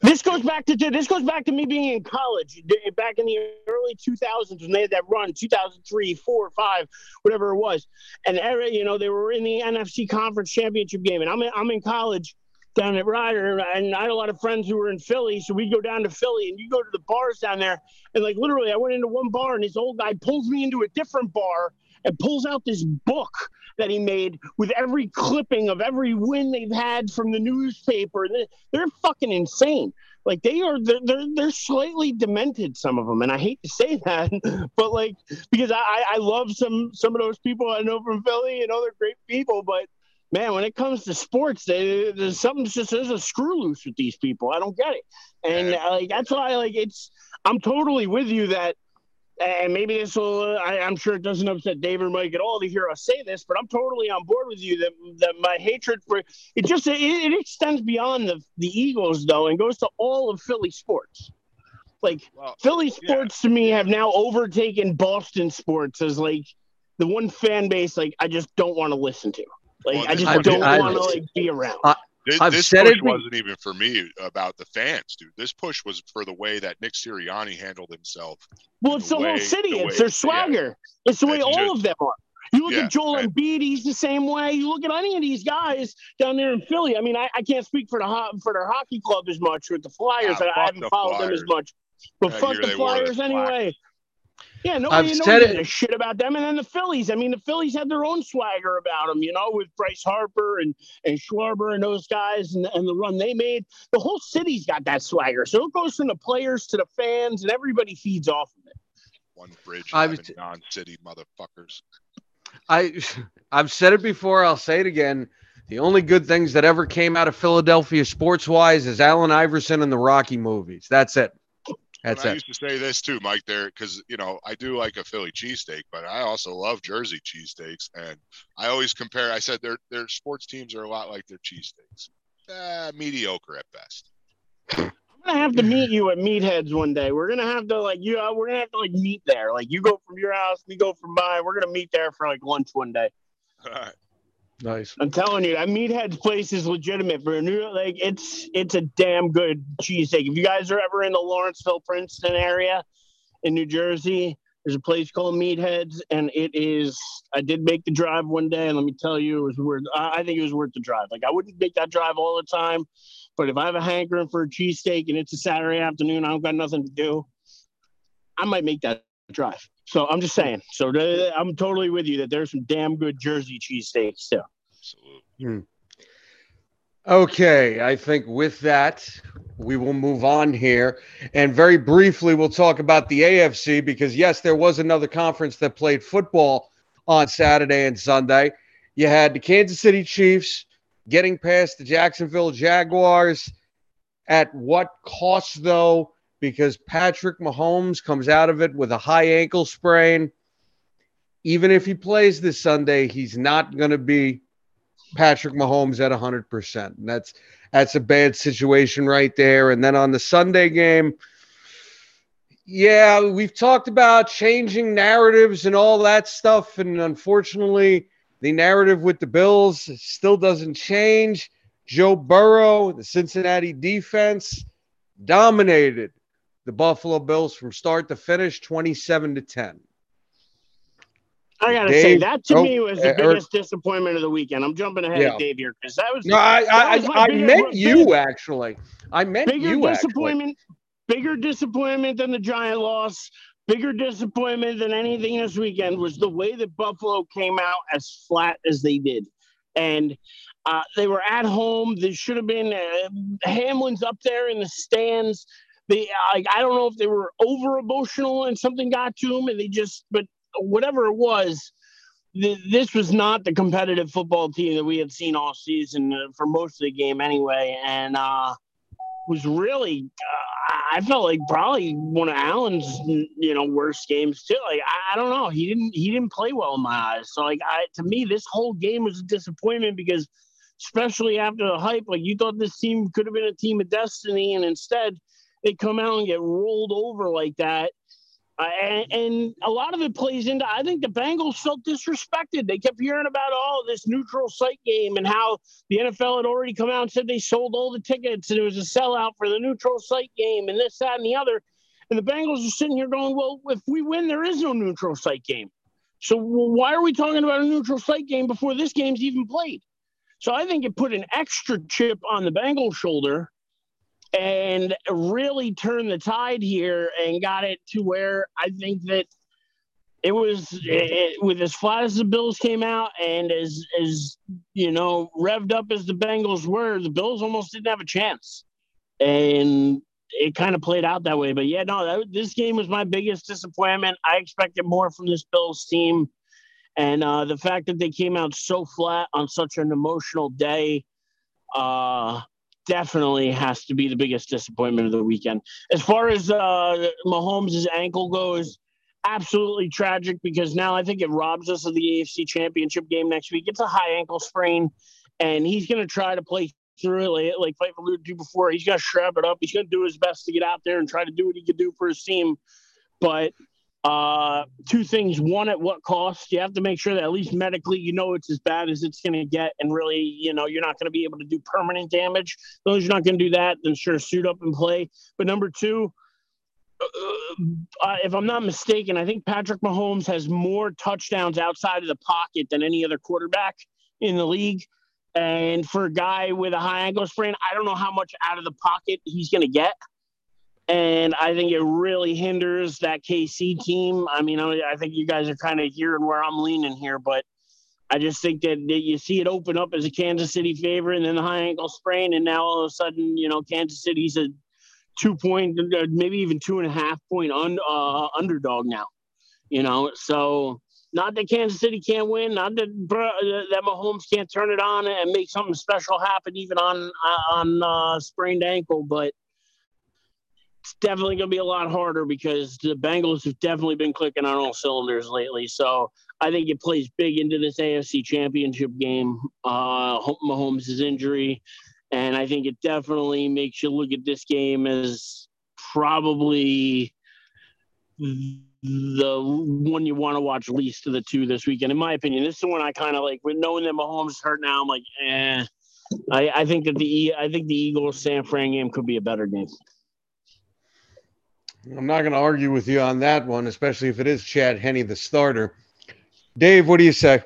This goes back to this goes back to me being in college back in the early 2000s when they had that run 2003 4 5 whatever it was and you know they were in the NFC conference championship game and I'm in, I'm in college down at Rider and I had a lot of friends who were in Philly so we'd go down to Philly and you go to the bars down there and like literally I went into one bar and this old guy pulls me into a different bar and pulls out this book that he made with every clipping of every win they've had from the newspaper. They're, they're fucking insane. Like they are, they're, they're they're slightly demented. Some of them, and I hate to say that, but like because I I love some some of those people I know from Philly. and know, they're great people, but man, when it comes to sports, they, there's something just there's a screw loose with these people. I don't get it, and uh, like that's why like it's I'm totally with you that and maybe this will uh, I, i'm sure it doesn't upset dave or mike at all to hear us say this but i'm totally on board with you that, that my hatred for it just it, it extends beyond the, the eagles though and goes to all of philly sports. Like Well, philly yeah. sports to me have now overtaken boston sports as like the one fan base like i just don't want to listen to. Like Well, i just I- don't want to like be around This, I've this said push it- wasn't even for me about the fans, dude. This push was for the way that Nick Sirianni handled himself. Well, it's the the, whole city. the it's way- their yeah. swagger. It's the way It's all just- of them are. You look Yeah, at Joel and- Embiid; he's the same way. You look at any of these guys down there in Philly. I mean, I, I can't speak for the ho- for their hockey club as much with the Flyers. Ah, I, I haven't the followed them as much. But That fuck the they wore Flyers black. anyway. Yeah, I've nobody, said it- a shit about them. And then the Phillies. I mean, the Phillies had their own swagger about them, you know, with Bryce Harper and and Schwarber and those guys and, and the run they made. The whole city's got that swagger. So it goes from the players to the fans, and everybody feeds off of it. One bridge, t- non-city motherfuckers. I I've said it before, I'll say it again. The only good things that ever came out of Philadelphia sports wise is Allen Iverson and the Rocky movies. That's it. That's And I it. used to say this too, Mike. There, because you know I do like a Philly cheesesteak, but I also love Jersey cheesesteaks, and I always compare. I said their their sports teams are a lot like their cheesesteaks, uh, mediocre at best. I'm gonna have to meet you at Meatheads one day. We're gonna have to like you. Uh, we're gonna have to like meet there. Like you go from your house, we go from mine. We're gonna meet there for like lunch one day. Nice. I'm telling you, that Meathead's place is legitimate for a New like it's it's a damn good cheesesteak. If you guys are ever in the Lawrenceville, Princeton area in New Jersey, there's a place called Meatheads, and it is. I did make the drive one day, and let me tell you, it was worth. I think it was worth the drive. Like I wouldn't make that drive all the time, but if I have a hankering for a cheesesteak and it's a Saturday afternoon, I don't got nothing to do, I might make that drive. So I'm just saying. So I'm totally with you that there's some damn good Jersey cheesesteaks too. Absolutely. Hmm. Okay, I think with that, we will move on here. And very briefly, we'll talk about the AFC because, yes, there was another conference that played football on Saturday and Sunday. You had the Kansas City Chiefs getting past the Jacksonville Jaguars. At what cost, though? Because Patrick Mahomes comes out of it with a high ankle sprain. Even if he plays this Sunday, he's not going to be Patrick Mahomes at 100%. And that's that's a bad situation right there. And then on the Sunday game, yeah, we've talked about changing narratives and all that stuff and unfortunately, the narrative with the Bills still doesn't change. Joe Burrow, the Cincinnati defense dominated the Buffalo Bills from start to finish 27 to 10. I gotta Dave, say that to oh, me was the uh, biggest disappointment of the weekend. I'm jumping ahead yeah. of Dave here because that was no, I I, I, I meant you actually. I meant bigger you disappointment. Actually. Bigger disappointment than the Giant loss. Bigger disappointment than anything this weekend was the way that Buffalo came out as flat as they did, and uh, they were at home. There should have been uh, Hamlin's up there in the stands. They like I don't know if they were over emotional and something got to them, and they just but whatever it was, th- this was not the competitive football team that we had seen all season uh, for most of the game anyway, and uh, was really uh, I felt like probably one of Allen's you know worst games too. Like I, I, don't know, he didn't he didn't play well in my eyes. So like I to me this whole game was a disappointment because especially after the hype, like you thought this team could have been a team of destiny, and instead they come out and get rolled over like that. Uh, and, and, a lot of it plays into I think the Bengals felt disrespected. They kept hearing about all oh, this neutral site game and how the NFL had already come out and said they sold all the tickets and it was a sellout for the neutral site game and this, that, and the other. And the Bengals are sitting here going, well, if we win, there is no neutral site game. So why are we talking about a neutral site game before this game's even played? So I think it put an extra chip on the Bengals' shoulder and really turned the tide here and got it to where I think that it was it, with as flat as the Bills came out and as as you know revved up as the Bengals were, the Bills almost didn't have a chance, and it kind of played out that way. But yeah, no, that, this game was my biggest disappointment. I expected more from this Bills team, and uh, the fact that they came out so flat on such an emotional day. Uh, definitely has to be the biggest disappointment of the weekend. As far as uh, Mahomes' ankle goes, absolutely tragic because now I think it robs us of the AFC Championship game next week. It's a high ankle sprain, and he's going to try to play through it, like Fife alluded to before. He's going to strap it up. He's going to do his best to get out there and try to do what he can do for his team. But uh, two things. One, at what cost? You have to make sure that at least medically, you know it's as bad as it's going to get, and really, you know, you're not going to be able to do permanent damage. As long as you're not going to do that, then sure, suit up and play. But number two, uh, if I'm not mistaken, I think Patrick Mahomes has more touchdowns outside of the pocket than any other quarterback in the league. And for a guy with a high ankle sprain, I don't know how much out of the pocket he's going to get and I think it really hinders that KC team. I mean, I, I think you guys are kind of hearing where I'm leaning here, but I just think that, that, you see it open up as a Kansas City favorite, and then the high ankle sprain, and now all of a sudden, you know, Kansas City's a two point, maybe even two and a half point un, uh, underdog now. You know, so not that Kansas City can't win, not that that Mahomes can't turn it on and make something special happen, even on on uh, sprained ankle, but it's definitely going to be a lot harder because the Bengals have definitely been clicking on all cylinders lately. So I think it plays big into this AFC Championship game. Uh, Mahomes' injury, and I think it definitely makes you look at this game as probably the one you want to watch least of the two this weekend, in my opinion. This is the one I kind of like. With knowing that Mahomes hurt now, I'm like, eh. I, I think that the I think the Eagles San Fran game could be a better game. I'm not going to argue with you on that one, especially if it is Chad Henne, the starter. Dave, what do you say?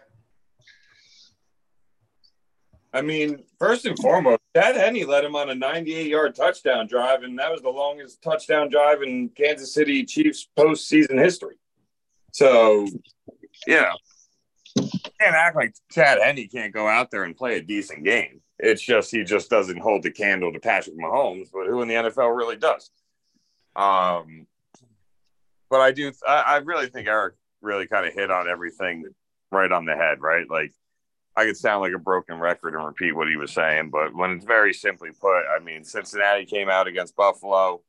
I mean, first and foremost, Chad Henne led him on a 98 yard touchdown drive, and that was the longest touchdown drive in Kansas City Chiefs postseason history. So, you know, can't act like Chad Henne can't go out there and play a decent game. It's just he just doesn't hold the candle to Patrick Mahomes, but who in the NFL really does? Um, but I do, I, I really think Eric really kind of hit on everything right on the head, right? Like, I could sound like a broken record and repeat what he was saying, but when it's very simply put, I mean, Cincinnati came out against Buffalo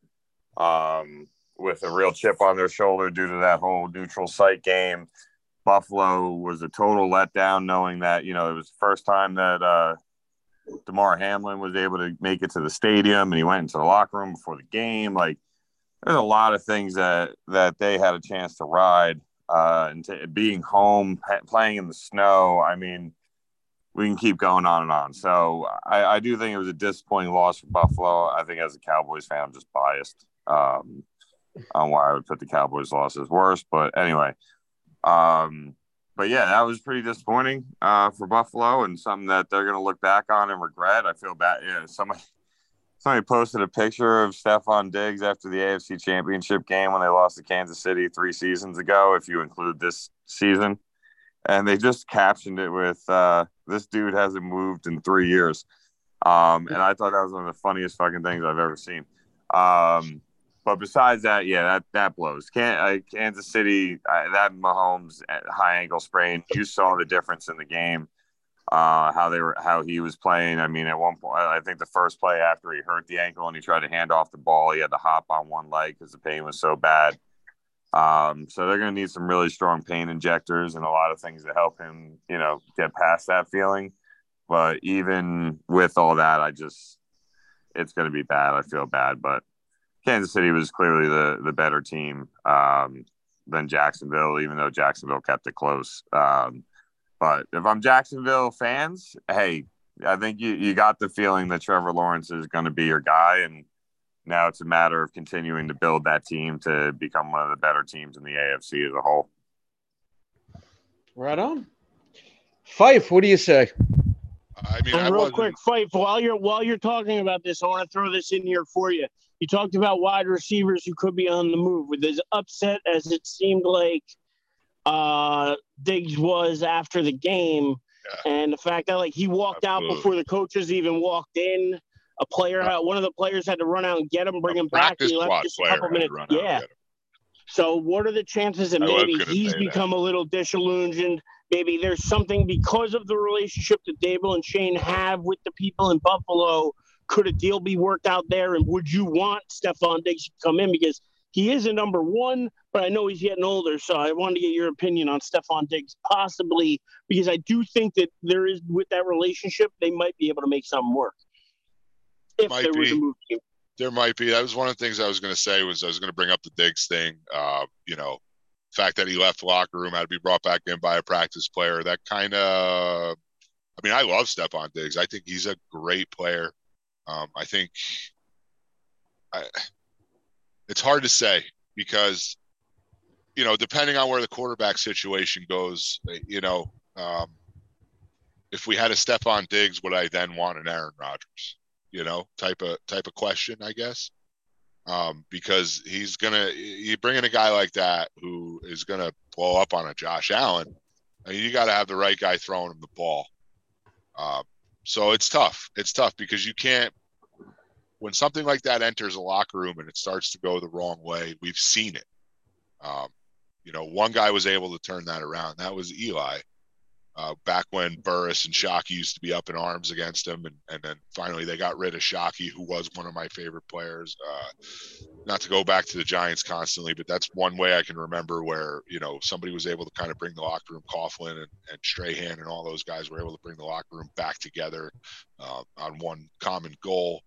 um, with a real chip on their shoulder due to that whole neutral site game. Buffalo was a total letdown, knowing that you know it was the first time that uh, Damar Hamlin was able to make it to the stadium, and he went into the locker room before the game. Like, there's a lot of things that that they had a chance to ride, uh, and being home, playing in the snow. I mean, we can keep going on and on. So I, I do think it was a disappointing loss for Buffalo. I think as a Cowboys fan, I'm just biased um, on why I would put the Cowboys loss as worse. But anyway, um, but yeah, that was pretty disappointing uh, for Buffalo and something that they're going to look back on and regret. I feel bad. Yeah, somebody somebody posted a picture of Stefon Diggs after the AFC Championship game when they lost to Kansas City three seasons ago. If you include this season, and they just captioned it with uh, "This dude hasn't moved in three years," um, and I thought that was one of the funniest fucking things I've ever seen. Um, but besides that, yeah, that that blows. Can, uh, Kansas City, uh, that Mahomes uh, high ankle sprain. You saw the difference in the game. Uh, how they were, how he was playing. I mean, at one point, I think the first play after he hurt the ankle and he tried to hand off the ball, he had to hop on one leg because the pain was so bad. Um, so they're going to need some really strong pain injectors and a lot of things to help him, you know, get past that feeling. But even with all that, I just, it's going to be bad. I feel bad, but Kansas City was clearly the the better team um, than Jacksonville, even though Jacksonville kept it close. Um, but if I'm Jacksonville fans, hey, I think you, you got the feeling that Trevor Lawrence is going to be your guy, and now it's a matter of continuing to build that team to become one of the better teams in the AFC as a whole. Right on. Fife, what do you say? I mean, I real quick, Fife. While you're while you're talking about this, I want to throw this in here for you. You talked about wide receivers who could be on the move. With as upset as it seemed like uh, Diggs was after the game, yeah. and the fact that like he walked Absolutely. out before the coaches even walked in. A player, yeah. one of the players had to run out and get him, bring a him back. He left just a couple minutes. Yeah. So, what are the chances that maybe he's become that. a little disillusioned? Maybe there's something because of the relationship that Daboll and Schoen have with the people in Buffalo could a deal be worked out there? And would you want Stefon Diggs to come in? Because he is a number one, but I know he's getting older. So I wanted to get your opinion on Stefon Diggs, possibly, because I do think that there is, with that relationship, they might be able to make something work. If might there be. was a move. There might be. That was one of the things I was going to say was I was going to bring up the Diggs thing. Uh, you know, fact that he left the locker room had to be brought back in by a practice player. That kind of, I mean, I love Stefon Diggs. I think he's a great player. Um, I think I, it's hard to say because you know depending on where the quarterback situation goes, you know, um, if we had a Stefon Diggs, would I then want an Aaron Rodgers? You know, type of type of question, I guess. Um, because he's gonna you bring in a guy like that who is gonna blow up on a Josh Allen. You got to have the right guy throwing him the ball. Uh, so it's tough. It's tough because you can't when something like that enters a locker room and it starts to go the wrong way, we've seen it. Um, you know, one guy was able to turn that around. That was Eli. Uh, back when Burress and Shockey used to be up in arms against him, and, and then finally they got rid of Shockey, who was one of my favorite players. Uh, not to go back to the Giants constantly, but that's one way I can remember where you know somebody was able to kind of bring the locker room. Coughlin and, and Strahan and all those guys were able to bring the locker room back together uh, on one common goal.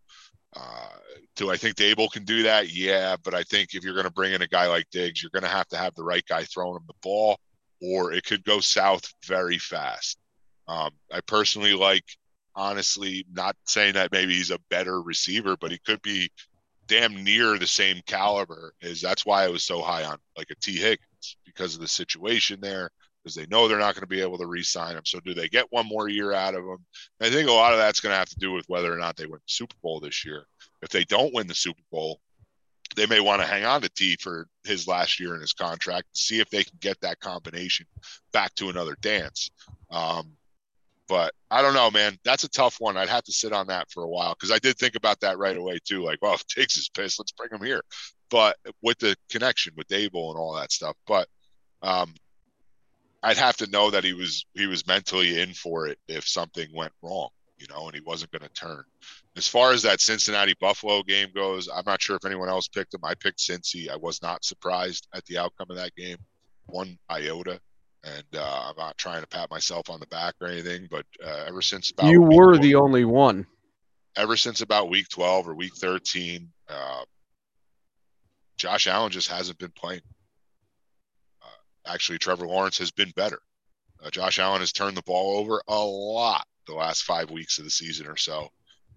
Uh, do I think Daboll can do that? Yeah, but I think if you're going to bring in a guy like Diggs, you're going to have to have the right guy throwing him the ball, or it could go south very fast. Um, I personally like, honestly, not saying that maybe he's a better receiver, but he could be damn near the same caliber. Is that's why I was so high on like a Tee Higgins because of the situation there because they know they're not going to be able to re-sign him. So do they get one more year out of him? I think a lot of that's going to have to do with whether or not they win the Super Bowl this year. If they don't win the Super Bowl, they may want to hang on to T for his last year in his contract, see if they can get that combination back to another dance. Um, but I don't know, man. That's a tough one. I'd have to sit on that for a while because I did think about that right away too. Like, well, if Diggs is pissed, let's bring him here. But with the connection with Abel and all that stuff, but um, I'd have to know that he was he was mentally in for it if something went wrong, you know, and he wasn't going to turn. As far as that Cincinnati Buffalo game goes, I'm not sure if anyone else picked him. I picked Cincy. I was not surprised at the outcome of that game, one iota. And uh, I'm not trying to pat myself on the back or anything, but uh, ever since about you were the only one. Ever since about week 12 or week 13, uh, Josh Allen just hasn't been playing actually Trevor Lawrence has been better. Uh, Josh Allen has turned the ball over a lot the last five weeks of the season or so.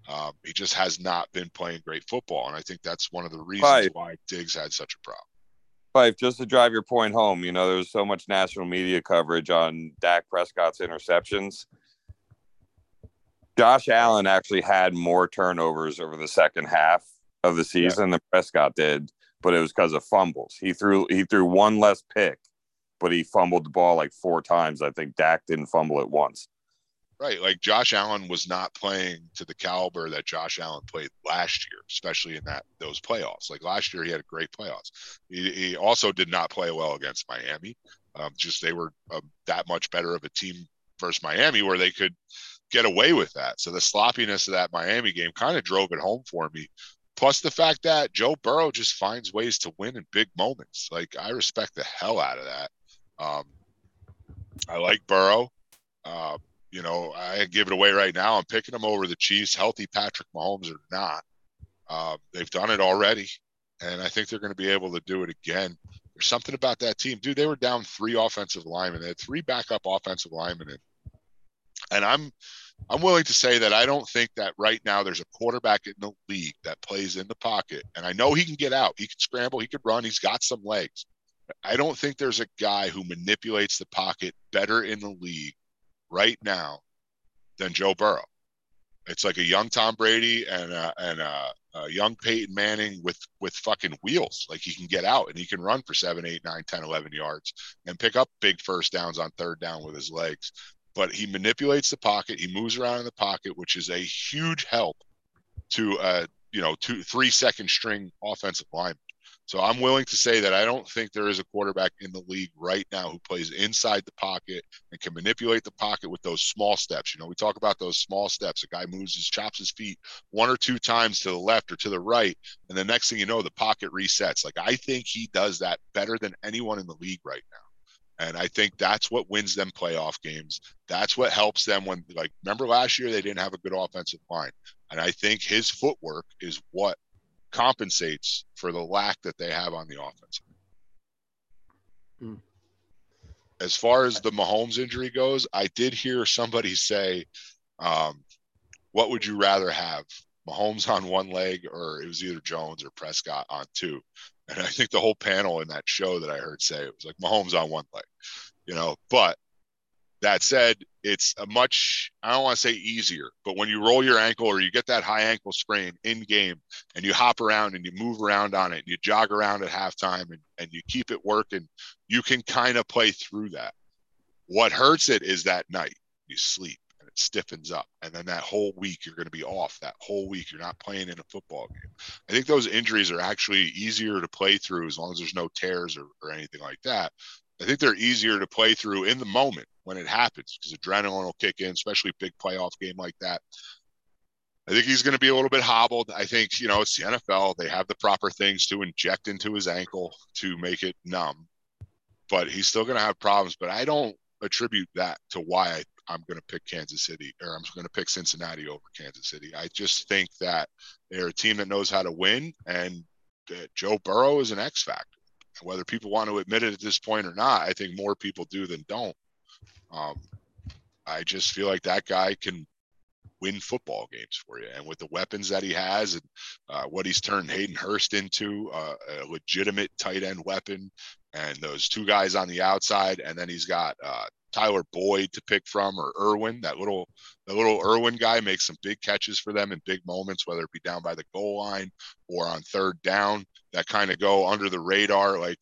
Um, he just has not been playing great football, and I think that's one of the reasons right. why Diggs had such a problem. Fife, just to drive your point home, you know, there's so much national media coverage on Dak Prescott's interceptions. Josh Allen actually had more turnovers over the second half of the season yeah. than Prescott did, but it was because of fumbles. He threw he threw one less pick but he fumbled the ball like four times. I think Dak didn't fumble it once. Right. Like Josh Allen was not playing to the caliber that Josh Allen played last year, especially in that those playoffs. Like last year, he had a great playoffs. He, he also did not play well against Miami. Um, just they were um, that much better of a team versus Miami where they could get away with that. So the sloppiness of that Miami game kind of drove it home for me. Plus the fact that Joe Burrow just finds ways to win in big moments. Like I respect the hell out of that. Um, I like Burrow. Uh, you know, I give it away right now. I'm picking him over the Chiefs, healthy Patrick Mahomes or not. Uh, they've done it already, and I think they're going to be able to do it again. There's something about that team, dude. They were down three offensive linemen. They had three backup offensive linemen, in, and I'm I'm willing to say that I don't think that right now there's a quarterback in the league that plays in the pocket. And I know he can get out, he can scramble, he can run, he's got some legs. I don't think there's a guy who manipulates the pocket better in the league right now than Joe Burrow. It's like a young Tom Brady and a, and a, a, young Peyton Manning with with fucking wheels. Like he can get out and he can run for 7, 8, 9, 10, 11 yards and pick up big first downs on third down with his legs. But he manipulates the pocket. He moves around in the pocket, which is a huge help to a you know two three second string offensive line. So I'm willing to say that I don't think there is a quarterback in the league right now who plays inside the pocket and can manipulate the pocket with those small steps. You know, we talk about those small steps. A guy moves his chops his feet one or two times to the left or to the right, and the next thing you know, the pocket resets. Like I think he does that better than anyone in the league right now. And I think that's what wins them playoff games. That's what helps them when, like, remember last year they didn't have a good offensive line. And I think his footwork is what compensates for the lack that they have on the offense. Hmm. As far as the Mahomes injury goes, I did hear somebody say, um, "What would you rather have, Mahomes on one leg, or it was either Jones or Prescott on two?" And I think the whole panel in that show that I heard say it was like Mahomes on one leg, you know. But that said, it's a much, I don't want to say easier, but when you roll your ankle or you get that high ankle sprain in game and you hop around and you move around on it and you jog around at halftime and, and you keep it working, you can kind of play through that. What hurts it is that night you sleep and it stiffens up. And then that whole week, you're going to be off that whole week. You're not playing in a football game. I think those injuries are actually easier to play through as long as there's no tears or, or anything like that. I think they're easier to play through in the moment when it happens because adrenaline will kick in, especially big playoff game like that. I think he's going to be a little bit hobbled. I think, you know, it's the NFL. They have the proper things to inject into his ankle to make it numb, but he's still going to have problems. But I don't attribute that to why I, I'm going to pick Kansas City or I'm going to pick Cincinnati over Kansas City. I just think that they're a team that knows how to win, and Joe Burrow is an X factor. Whether people want to admit it at this point or not, I think more people do than don't. Um, I just feel like that guy can win football games for you. And with the weapons that he has and uh, what he's turned Hayden Hurst into, uh, a legitimate tight end weapon, and those two guys on the outside, and then he's got uh, Tyler Boyd to pick from or Irwin. That little the little Irwin guy makes some big catches for them in big moments, whether it be down by the goal line or on third down that kind of go under the radar. Like,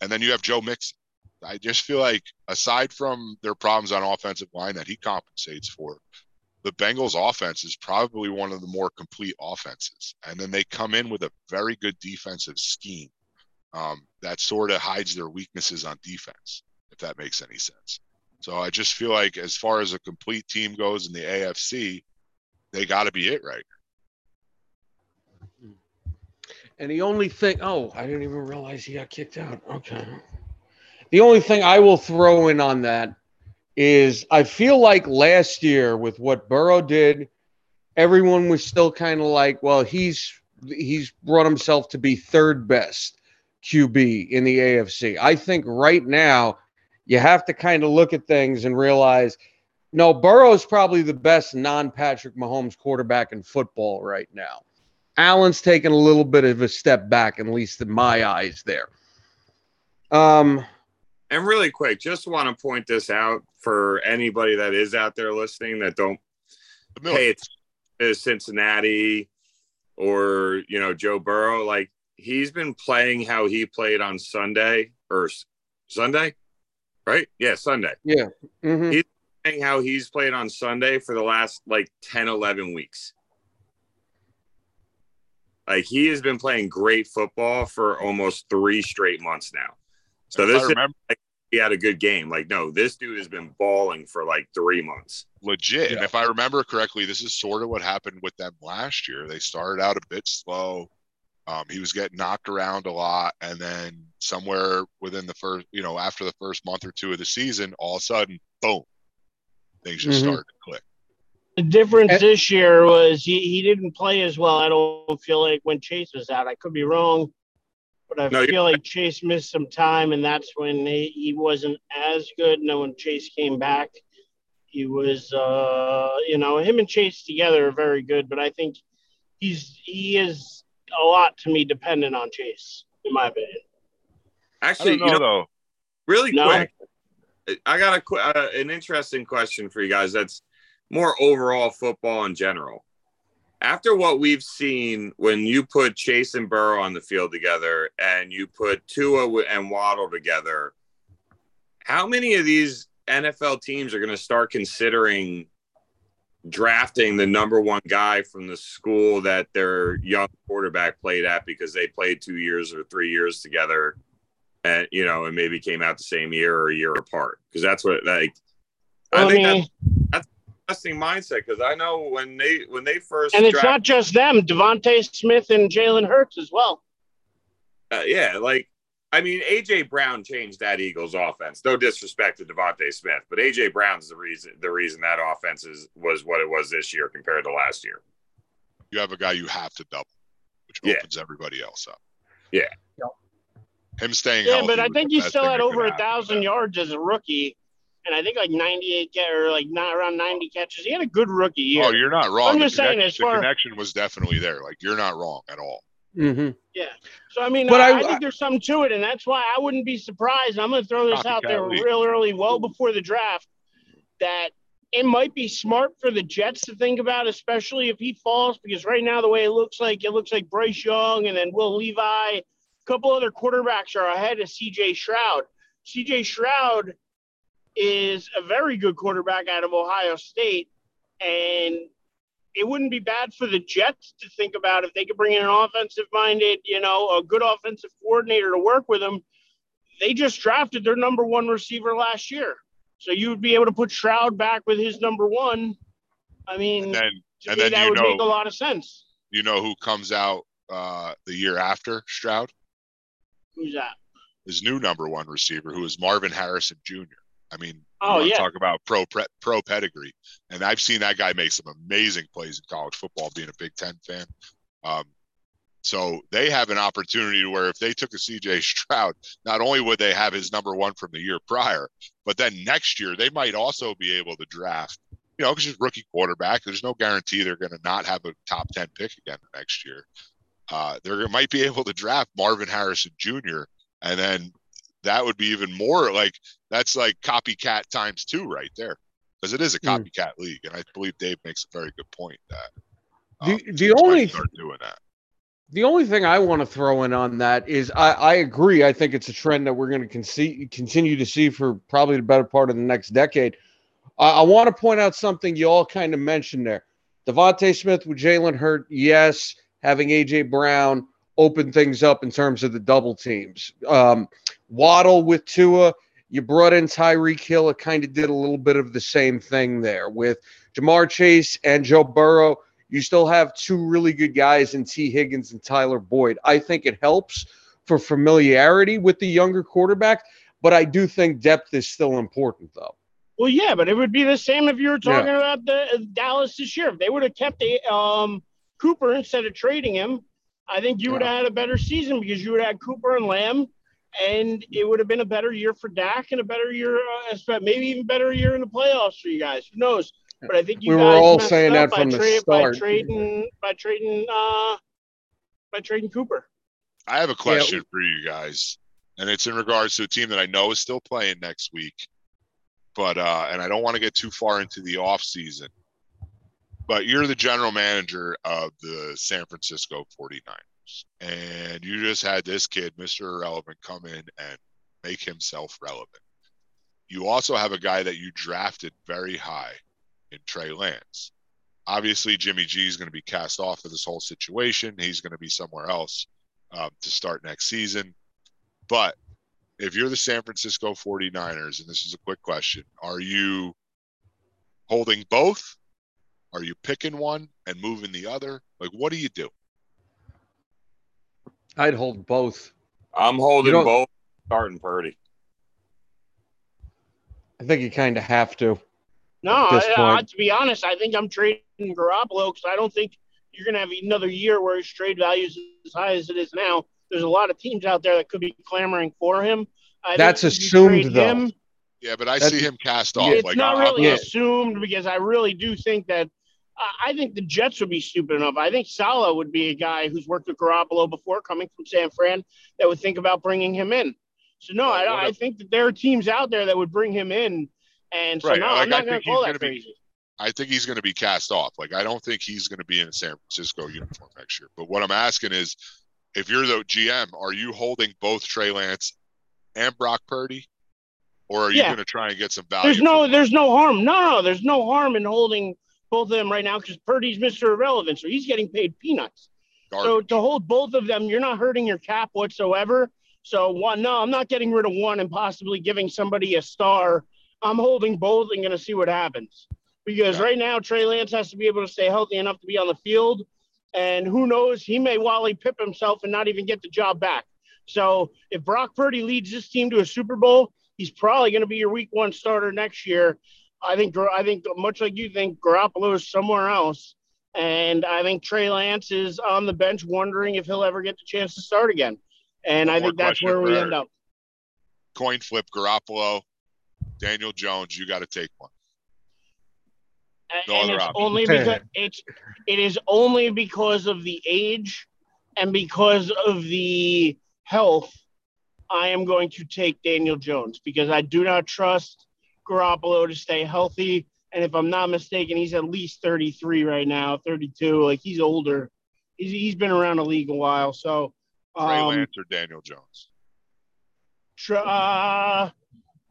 and then you have Joe Mixon. I just feel like aside from their problems on offensive line that he compensates for, the Bengals offense is probably one of the more complete offenses. And then they come in with a very good defensive scheme um, that sort of hides their weaknesses on defense, if that makes any sense. So I just feel like as far as a complete team goes in the AFC, they got to be it right And the only thing, oh, I didn't even realize he got kicked out. Okay. The only thing I will throw in on that is I feel like last year with what Burrow did, everyone was still kind of like, well, he's he's brought himself to be third best QB in the AFC. I think right now you have to kind of look at things and realize no, Burrow is probably the best non-Patrick Mahomes quarterback in football right now. Allen's taken a little bit of a step back, at least in my eyes. There. Um, and really quick, just want to point this out for anybody that is out there listening that don't pay it to Cincinnati or you know Joe Burrow. Like he's been playing how he played on Sunday or Sunday, right? Yeah, Sunday. Yeah. Mm-hmm. He's playing how he's played on Sunday for the last like 10, 11 weeks. Like he has been playing great football for almost three straight months now. So this is like, he had a good game. Like, no, this dude has been balling for like three months. Legit. Yeah. And if I remember correctly, this is sort of what happened with them last year. They started out a bit slow. Um, he was getting knocked around a lot, and then somewhere within the first, you know, after the first month or two of the season, all of a sudden, boom, things just mm-hmm. started to click. The difference this year was he, he didn't play as well. I don't feel like when Chase was out. I could be wrong, but I no, feel like Chase missed some time, and that's when he, he wasn't as good. And then when Chase came back, he was, uh, you know, him and Chase together are very good. But I think he's he is a lot to me dependent on Chase, in my opinion. Actually, know, you know, though, really no? quick, I got a uh, an interesting question for you guys. That's more overall football in general. After what we've seen, when you put Chase and Burrow on the field together, and you put Tua and Waddle together, how many of these NFL teams are going to start considering drafting the number one guy from the school that their young quarterback played at because they played two years or three years together and you know and maybe came out the same year or a year apart. Because that's what like i, I think mean, that's, that's interesting mindset because i know when they when they first and it's drafted, not just them DeVonta smith and jalen hurts as well. Uh, yeah like I mean, AJ Brown changed that Eagles offense. No disrespect to DeVonta Smith, but AJ Brown's the reason the reason that offense is, was what it was this year compared to last year. You have a guy you have to double, which yeah. opens everybody else up. Yeah. Him staying. Yeah, but I think he still had over a thousand yards as a rookie, and I think like ninety-eight or like not around ninety catches. He had a good rookie year. Oh, you're not wrong. I'm just saying, as far the connection was definitely there. Like you're not wrong at all. Mm-hmm. Yeah. So I mean, but I, I, think there's something to it, and that's why I wouldn't be surprised. I'm going to throw this out there real early, well before the draft, that it might be smart for the Jets to think about, especially if he falls, because right now the way it looks like it looks like Bryce Young and then Will Levis, a couple other quarterbacks are ahead of C.J. Stroud. C.J. Stroud is a very good quarterback out of Ohio State, and it wouldn't be bad for the Jets to think about if they could bring in an offensive minded, you know, a good offensive coordinator to work with them. They just drafted their number one receiver last year. So you would be able to put Stroud back with his number one. I mean, and then, and then that would know, make a lot of sense. You know who comes out uh, the year after Stroud? Who's that? His new number one receiver, who is Marvin Harrison Jr. I mean, Oh, yeah. talk about pro pre, pro pedigree, and I've seen that guy make some amazing plays in college football. Being a Big Ten fan, um, so they have an opportunity to where if they took a CJ Stroud, not only would they have his number one from the year prior, but then next year they might also be able to draft. You know, because he's rookie quarterback. There's no guarantee they're going to not have a top ten pick again next year. Uh, they might be able to draft Marvin Harrison Jr. and then that would be even more like that's like copycat times two right there because it is a Hmm. copycat league, and I believe Dave makes a very good point that um, The- the only- start doing that. The only thing I want to throw in on that is I, I agree. I think it's a trend that we're going to con- continue to see for probably the better part of the next decade. I, I want to point out something you all kind of mentioned there. DeVonta Smith with Jalen Hurt, yes. Having AJ Brown open things up in terms of the double teams. Um, Waddle with Tua, you brought in Tyreek Hill. It kind of did a little bit of the same thing there with Ja'Marr Chase and Joe Burrow you still have two really good guys in Tee Higgins and Tyler Boyd. I think it helps for familiarity with the younger quarterback, but I do think depth is still important, though. Well, yeah, but it would be the same if you were Yeah. talking about the uh, Dallas this year. If they would have kept the, um, Cooper instead of trading him, I think you would have had a better season because you would have had Cooper and Lamb, and it would have been a better year for Dak and a better year, uh, espe- maybe even better year in the playoffs for you guys. Who knows? But I think you We were guys all saying that from the trade- start. by trading by trading uh, by trading Cooper. I have a question for you guys, and it's in regards to a team that I know is still playing next week, but uh, and I don't want to get too far into the off season. But you're the general manager of the San Francisco 49ers, and you just had this kid, Mr. Irrelevant, come in and make himself relevant. You also have a guy that you drafted very high in Trey Lance. Obviously, Jimmy G is going to be cast off of this whole situation. He's going to be somewhere else um, to start next season. But if you're the San Francisco 49ers, and this is a quick question, are you holding both? Are you picking one and moving the other? Like, what do you do? I'd hold both. I'm holding both, starting Purdy. I think you kind of have to. No, I, I, to be honest, I think I'm trading Garoppolo because I don't think you're going to have another year where his trade value is as high as it is now. There's a lot of teams out there that could be clamoring for him. I That's think assumed, though. him, Yeah, but I That's- see him cast off. it's like, not I- really yeah. assumed because I really do think that I- think the Jets would be stupid enough. I think Saleh would be a guy who's worked with Garoppolo before, coming from San Fran, that would think about bringing him in. So no, Well, I, I think that there are teams out there that would bring him in, and so Right, no, like, I'm not going to call that be- crazy. I think he's going to be cast off. Like, I don't think he's going to be in a San Francisco uniform next year. But what I'm asking is, if you're the GM, are you holding both Trey Lance and Brock Purdy, or are you going to try and get some value? There's no, there's no harm. No, no, there's no harm in holding both of them right now because Purdy's Mr. Irrelevant, so he's getting paid peanuts. So to hold both of them, you're not hurting your cap whatsoever. So one, no, I'm not getting rid of one and possibly giving somebody a star. I'm holding both and going to see what happens. Because Yeah. right now, Trey Lance has to be able to stay healthy enough to be on the field, and who knows, he may Wally Pipp himself and not even get the job back. So if Brock Purdy leads this team to a Super Bowl, he's probably going to be your Week One starter next year. I think, I think much like you think, Garoppolo is somewhere else. And I think Trey Lance is on the bench wondering if he'll ever get the chance to start again. And One I think that's where we end up. Coin flip, Garoppolo, Daniel Jones. You got to take one. No and other it's option. only because it's it is only because of the age and because of the health. I am going to take Daniel Jones because I do not trust Garoppolo to stay healthy. And if I'm not mistaken, he's at least 33 right now, 32. Like he's older. He's, he's been around the league a while. So, Trey um, Lance or Daniel Jones. Tr- uh,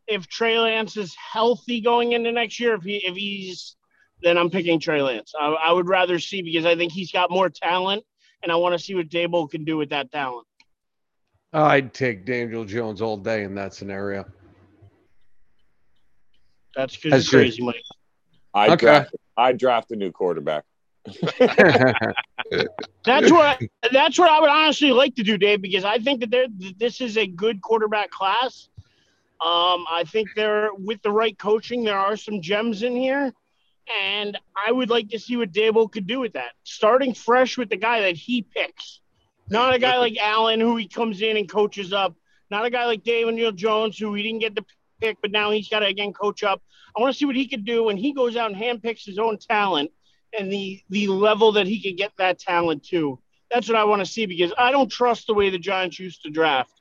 if Trey Lance is healthy going into next year, if he if he's, then I'm picking Trey Lance. I, I would rather see because I think he's got more talent, and I want to see what Daboll can do with that talent. I'd take Daniel Jones all day in that scenario. That's because That's you're good. crazy, Mike. I Okay. draft I draft a new quarterback. That's what that's what I would honestly like to do, Dave, because I think that there this is a good quarterback class, Um, I think there, with the right coaching, there are some gems in here, and I would like to see what Daboll could do with that. Starting fresh with the guy that he picks, not a guy like Allen who he comes in and coaches up, not a guy like Daniel Jones who he didn't get the pick, but now he's got to again coach up. I want to see what he could do when he goes out and handpicks his own talent and the the level that he could get that talent to. That's what I want to see because I don't trust the way the Giants used to draft.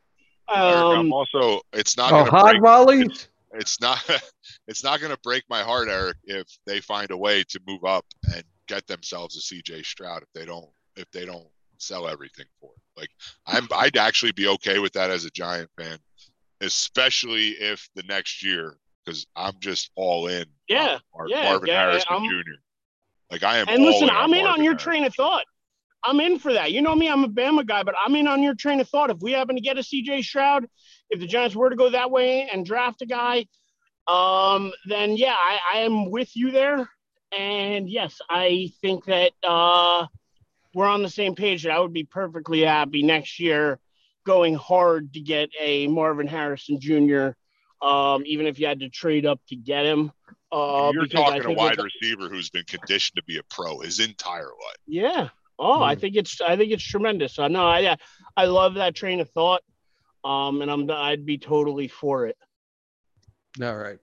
Eric, Um, I'm also it's not Oh, going to hot break volleys. it's not it's not going to break my heart, Eric, if they find a way to move up and get themselves a CJ Stroud if they don't if they don't sell everything for it. Like I'm I'd actually be okay with that as a Giant fan, especially if the next year because I'm just all in. Yeah, Mar- yeah, Marvin yeah, Harrison Jr. Like I am. and listen, in I'm in on your Harrison. train of thought. I'm in for that. You know me, I'm a Bama guy, but I'm in on your train of thought. If we happen to get a CJ Stroud, if the Giants were to go that way and draft a guy, um, then yeah, I, I am with you there. And yes, I think that uh, we're on the same page. That I would be perfectly happy next year going hard to get a Marvin Harrison Jr. Um, even if you had to trade up to get him. Uh, You're because I talking a wide receiver who's been conditioned to be a pro his entire life. Yeah. Oh, I Hmm. think it's I think it's tremendous. I know. I yeah, I love that train of thought. Um, and I'm I'd be totally for it. All right.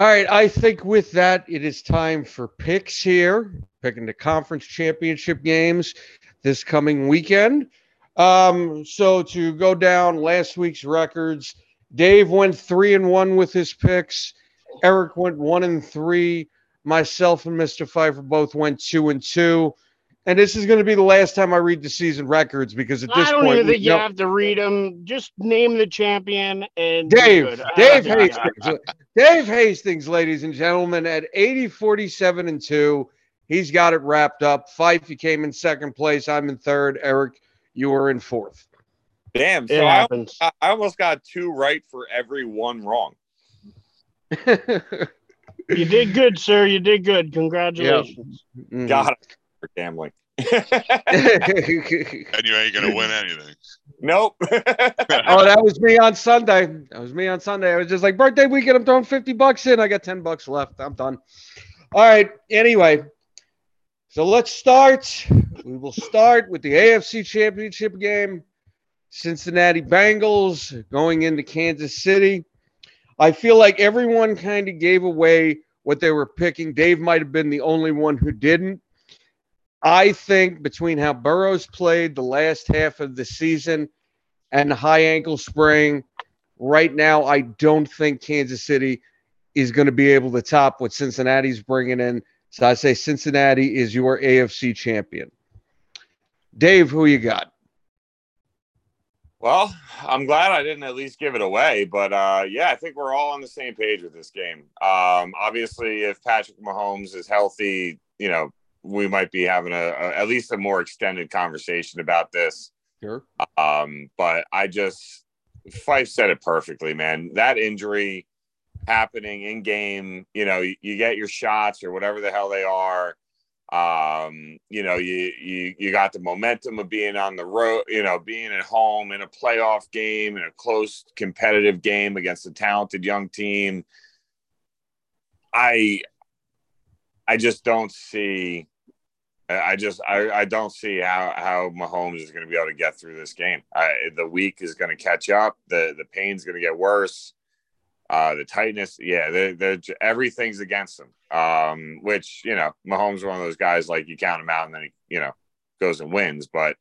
All right. I think with that, it is time for picks here, picking the conference championship games this coming weekend. Um, so to go down last week's records, Dave went three and one with his picks. Eric went one and three. Myself and Mr. Pfeiffer both went two and two. And this is going to be the last time I read the season records because at this point, I don't point, even think you know- have to read them. Just name the champion and Dave. Dave Uh, Hastings, Dave Hastings, ladies and gentlemen, at 80, 47 and 2. He's got it wrapped up. Fife, you came in second place. I'm in third. Eric, you were in fourth. Damn. So I, happens. I almost got two right for every one wrong. You did good, sir. You did good. Congratulations. Mhm. Got it for gambling. And you ain't gonna win anything. nope. oh, that was me on Sunday. That was me on Sunday. I was just like, birthday weekend, I'm throwing 50 bucks in. I got 10 bucks left. I'm done. All right. Anyway, so let's start. We will start with the AFC Championship game. Cincinnati Bengals going into Kansas City. I feel like everyone kind of gave away what they were picking. Dave might have been the only one who didn't. I think between how Burrows played the last half of the season and the high ankle sprain, right now, I don't think Kansas City is going to be able to top what Cincinnati's bringing in. So I say Cincinnati is your AFC champion. Dave, who you got? Well, I'm glad I didn't at least give it away, but uh, yeah, I think we're all on the same page with this game. Um, obviously, if Patrick Mahomes is healthy, you know, we might be having a, a at least a more extended conversation about this. Sure. Um, but I just Fife said it perfectly, man. That injury happening in game, you know, you, you get your shots or whatever the hell they are. Um, you know, you you you got the momentum of being on the road, you know, being at home in a playoff game, in a close competitive game against a talented young team. I I just don't see I just I, I don't see how how Mahomes is going to be able to get through this game. I, the week is going to catch up. The the pain's going to get worse. Uh, the tightness, yeah, they're, they're, everything's against them. Um, which you know, Mahomes is one of those guys like you count him out and then he you know goes and wins. But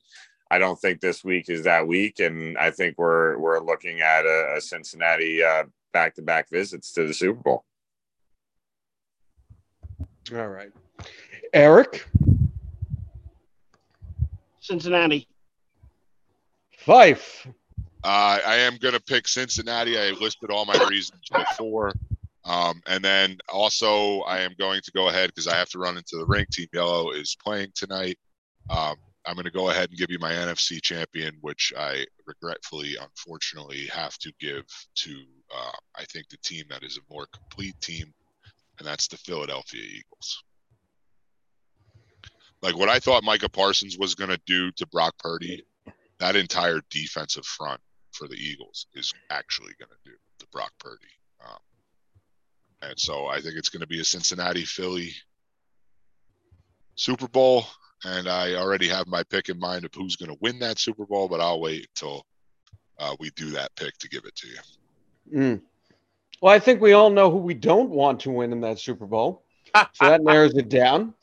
I don't think this week is that week, and I think we're we're looking at a, a Cincinnati back to back visits to the Super Bowl. All right. Eric, Cincinnati. Fife. Uh, I am going to pick Cincinnati. I listed all my reasons before. Um, and then also, I am going to go ahead because I have to run into the ring. Team Yellow is playing tonight. Um, I'm going to go ahead and give you my NFC champion, which I regretfully, unfortunately, have to give to, uh, I think, the team that is a more complete team, and that's the Philadelphia Eagles. Like what I thought Micah Parsons was going to do to Brock Purdy, that entire defensive front for the Eagles is actually going to do the Brock Purdy. Um, and so I think it's going to be a Cincinnati Philly Super Bowl. And I already have my pick in mind of who's going to win that Super Bowl, but I'll wait until uh, we do that pick to give it to you. Mm. Well, I think we all know who we don't want to win in that Super Bowl. so that narrows it down.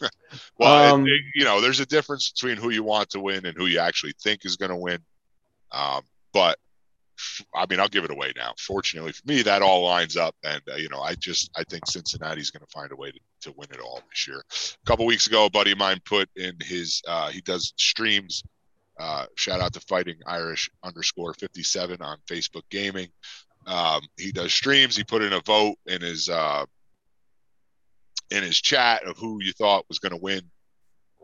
well, um, it, you know, there's a difference between who you want to win and who you actually think is going to win. Um, but I mean, I'll give it away now. Fortunately for me, that all lines up, and uh, you know, I just I think Cincinnati's going to find a way to, to win it all this year. A couple weeks ago, a buddy of mine put in his uh, he does streams. Uh, shout out to Fighting Irish underscore fifty seven on Facebook Gaming. Um, he does streams. He put in a vote in his uh, in his chat of who you thought was going to win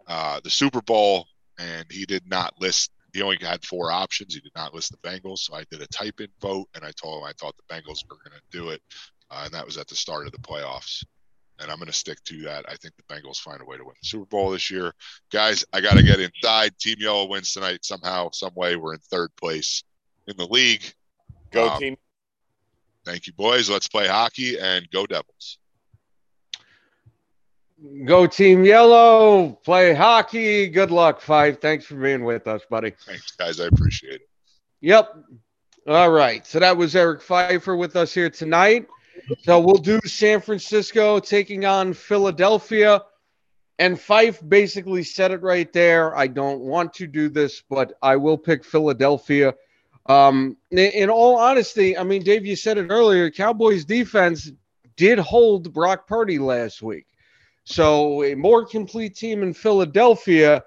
uh, the Super Bowl, and he did not list he only had four options. He did not list the Bengals, so I did a type in vote, and I told him I thought the Bengals were going to do it, uh, and that was at the start of the playoffs. And I'm going to stick to that. I think the Bengals find a way to win the Super Bowl this year, guys. I got to get inside. Team Yellow wins tonight somehow, some way. We're in third place in the league. Go um, team! Thank you, boys. Let's play hockey and go Devils. Go Team Yellow. Play hockey. Good luck, Fife. Thanks for being with us, buddy. Thanks, guys. I appreciate it. Yep. All right. So that was Eric Pfeiffer with us here tonight. So we'll do San Francisco taking on Philadelphia. And Fife basically said it right there. I don't want to do this, but I will pick Philadelphia. Um, in all honesty, I mean, Dave, you said it earlier. Cowboys defense did hold Brock Purdy last week. So a more complete team in Philadelphia.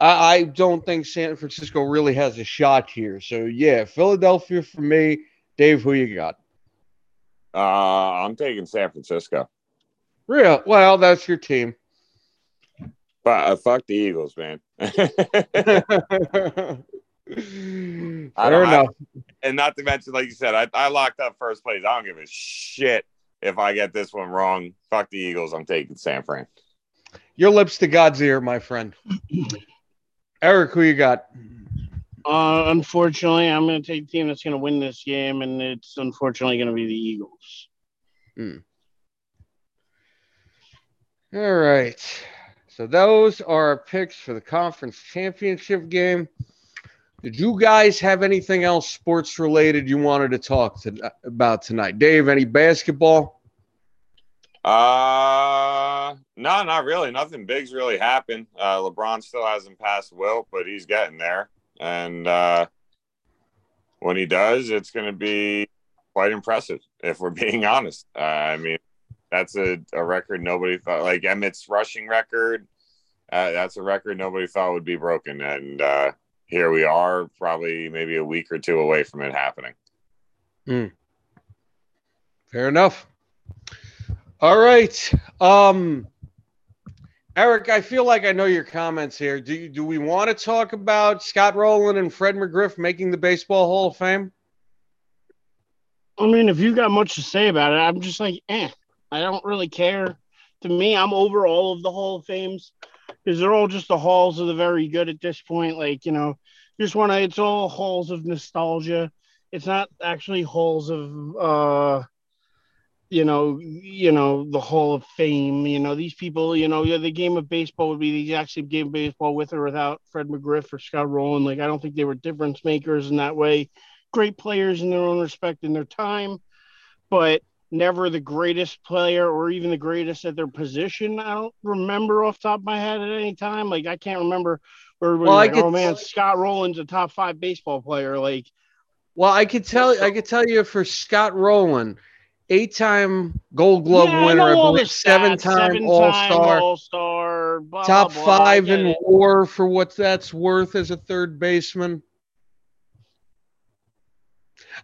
I, I don't think San Francisco really has a shot here. So yeah, Philadelphia for me. Dave, who you got? Uh, I'm taking San Francisco. Real well, that's your team. But uh, fuck the Eagles, man. Fair enough. I, and not to mention, like you said, I, I locked up first place. I don't give a shit if I get this one wrong, fuck the Eagles. I'm taking San Fran. Your lips to God's ear, my friend. Eric, who you got? Uh, unfortunately, I'm going to take the team that's going to win this game, and it's unfortunately going to be the Eagles. Hmm. All right. So those are our picks for the conference championship game. Did you guys have anything else sports related you wanted to talk to, about tonight? Dave, any basketball? Uh, no, not really. Nothing big's really happened. Uh, LeBron still hasn't passed Wilt, but he's getting there. And uh, when he does, it's going to be quite impressive, if we're being honest. Uh, I mean, that's a, a record nobody thought, like Emmitt's rushing record. Uh, that's a record nobody thought would be broken. And, uh, here we are, probably maybe a week or two away from it happening. Hmm. Fair enough. All right. Um, Eric, I feel like I know your comments here. Do you, do we want to talk about Scott Rolen and Fred McGriff making the Baseball Hall of Fame? I mean, if you got much to say about it, I'm just like, eh. I don't really care. To me, I'm over all of the Hall of Fames because they're all just the halls of the very good at this point. Like, you know, just want to, it's all halls of nostalgia. It's not actually halls of, uh, you know, you know, the Hall of Fame. You know, these people, you know, the game of baseball would be the exact same game of baseball with or without Fred McGriff or Scott Rolen. Like, I don't think they were difference makers in that way. Great players in their own respect in their time, but never the greatest player or even the greatest at their position. I don't remember off top of my head at any time. Like I can't remember where well, like, oh man, Scott Rolen's a top five baseball player. Like, well, I could tell I could tell you for Scott Rolen, eight-time Gold Glove yeah, winner, I, I believe, seven-time All-Star, All-Star, blah, top blah, five in it. WAR for what that's worth as a third baseman.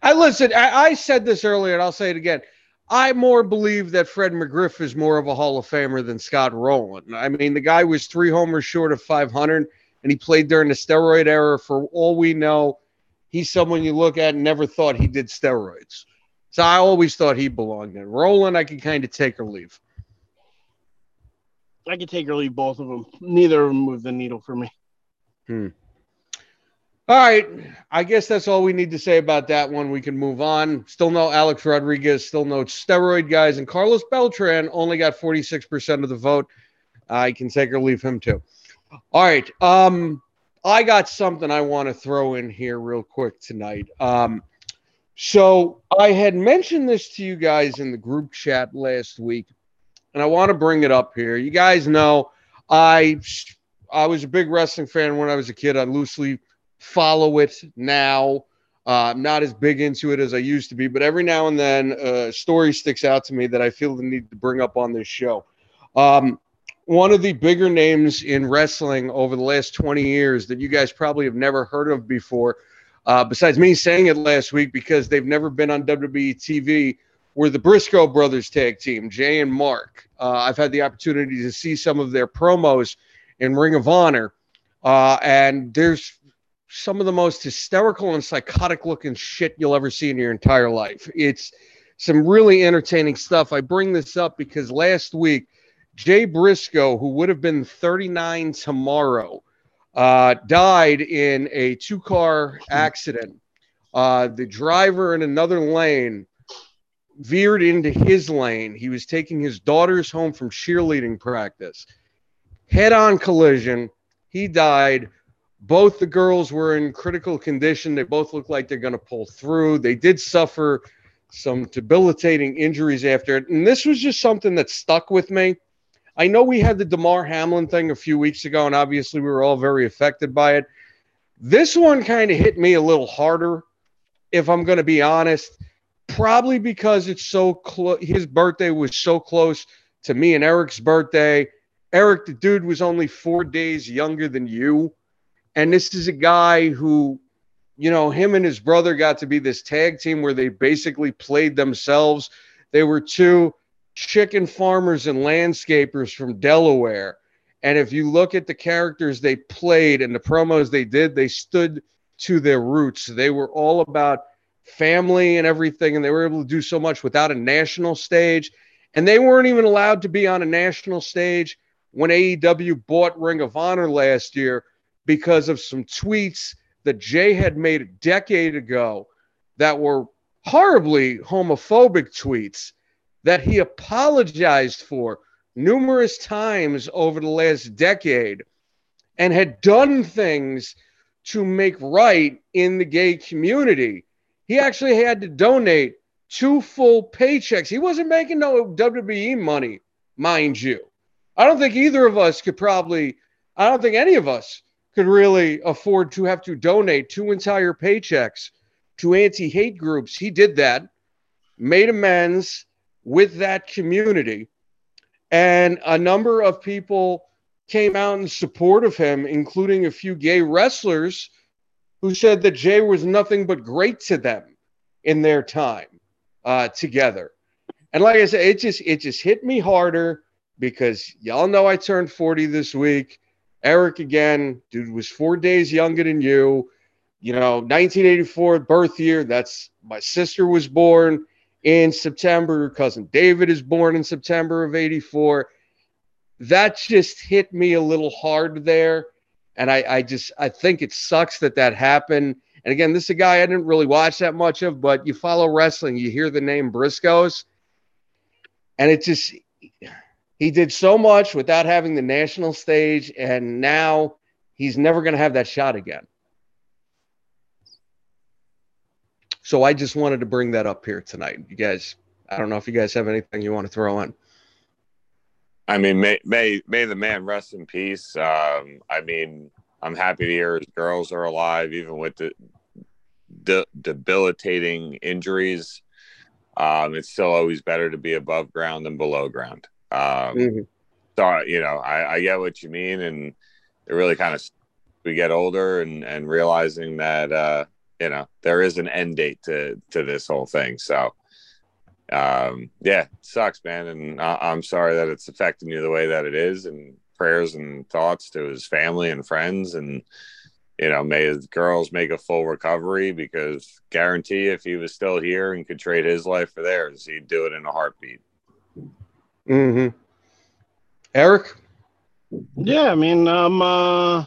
I listen. I, I said this earlier, and I'll say it again. I more believe that Fred McGriff is more of a Hall of Famer than Scott Rolen. I mean, the guy was three homers short of 500, and he played during the steroid era. For all we know, he's someone you look at and never thought he did steroids. So I always thought he belonged in. Rolen, I could kind of take or leave. I could take or leave both of them. Neither of them move the needle for me. Hmm. All right. I guess that's all we need to say about that one. We can move on. Still no Alex Rodriguez, still no steroid guys, and Carlos Beltran only got 46% of the vote. I can take or leave him too. All right. Um, I got something I want to throw in here real quick tonight. Um, so I had mentioned this to you guys in the group chat last week, and I want to bring it up here. You guys know I I was a big wrestling fan when I was a kid. I loosely follow it now. Uh, I'm not as big into it as I used to be, but every now and then a story sticks out to me that I feel the need to bring up on this show. Um, one of the bigger names in wrestling over the last 20 years that you guys probably have never heard of before, uh, besides me saying it last week because they've never been on WWE TV, were the Briscoe brothers tag team, Jay and Mark. Uh, I've had the opportunity to see some of their promos in Ring of Honor, uh, and there's some of the most hysterical and psychotic looking shit you'll ever see in your entire life. It's some really entertaining stuff. I bring this up because last week, Jay Briscoe, who would have been 39 tomorrow, uh, died in a two car accident. Uh, the driver in another lane veered into his lane. He was taking his daughters home from cheerleading practice. Head on collision. He died. Both the girls were in critical condition. They both look like they're going to pull through. They did suffer some debilitating injuries after it. And this was just something that stuck with me. I know we had the Damar Hamlin thing a few weeks ago, and obviously we were all very affected by it. This one kind of hit me a little harder, if I'm going to be honest. Probably because it's so close. His birthday was so close to me and Eric's birthday. Eric, the dude, was only four days younger than you. And this is a guy who, you know, him and his brother got to be this tag team where they basically played themselves. They were two chicken farmers and landscapers from Delaware. And if you look at the characters they played and the promos they did, they stood to their roots. They were all about family and everything. And they were able to do so much without a national stage. And they weren't even allowed to be on a national stage when AEW bought Ring of Honor last year because of some tweets that Jay had made a decade ago that were horribly homophobic tweets that he apologized for numerous times over the last decade and had done things to make right in the gay community. He actually had to donate two full paychecks. He wasn't making no WWE money, mind you. I don't think either of us could probably, I don't think any of us could really afford to have to donate two entire paychecks to anti hate groups. He did that, made amends with that community. And a number of people came out in support of him, including a few gay wrestlers who said that Jay was nothing but great to them in their time uh, together. And like I said, it just it just hit me harder because y'all know I turned 40 this week. Eric again, dude was four days younger than you. You know, 1984 birth year. That's my sister was born in September. Your cousin David is born in September of 84. That just hit me a little hard there. And I, I just, I think it sucks that that happened. And again, this is a guy I didn't really watch that much of, but you follow wrestling, you hear the name Briscoes. And it just, he did so much without having the national stage, and now he's never going to have that shot again. So I just wanted to bring that up here tonight. You guys, I don't know if you guys have anything you want to throw in. I mean, may may may the man rest in peace. Um, I mean, I'm happy to hear his girls are alive, even with the, the debilitating injuries. Um, it's still always better to be above ground than below ground. Um, mm-hmm. So you know, I, I get what you mean, and it really kind of we get older and and realizing that uh, you know there is an end date to to this whole thing. So um, yeah, sucks, man, and I, I'm sorry that it's affecting you the way that it is, and prayers and thoughts to his family and friends and you know, may his girls make a full recovery because guarantee if he was still here and could trade his life for theirs, he'd do it in a heartbeat. Mm-hmm. Eric? Yeah, I mean, I'm uh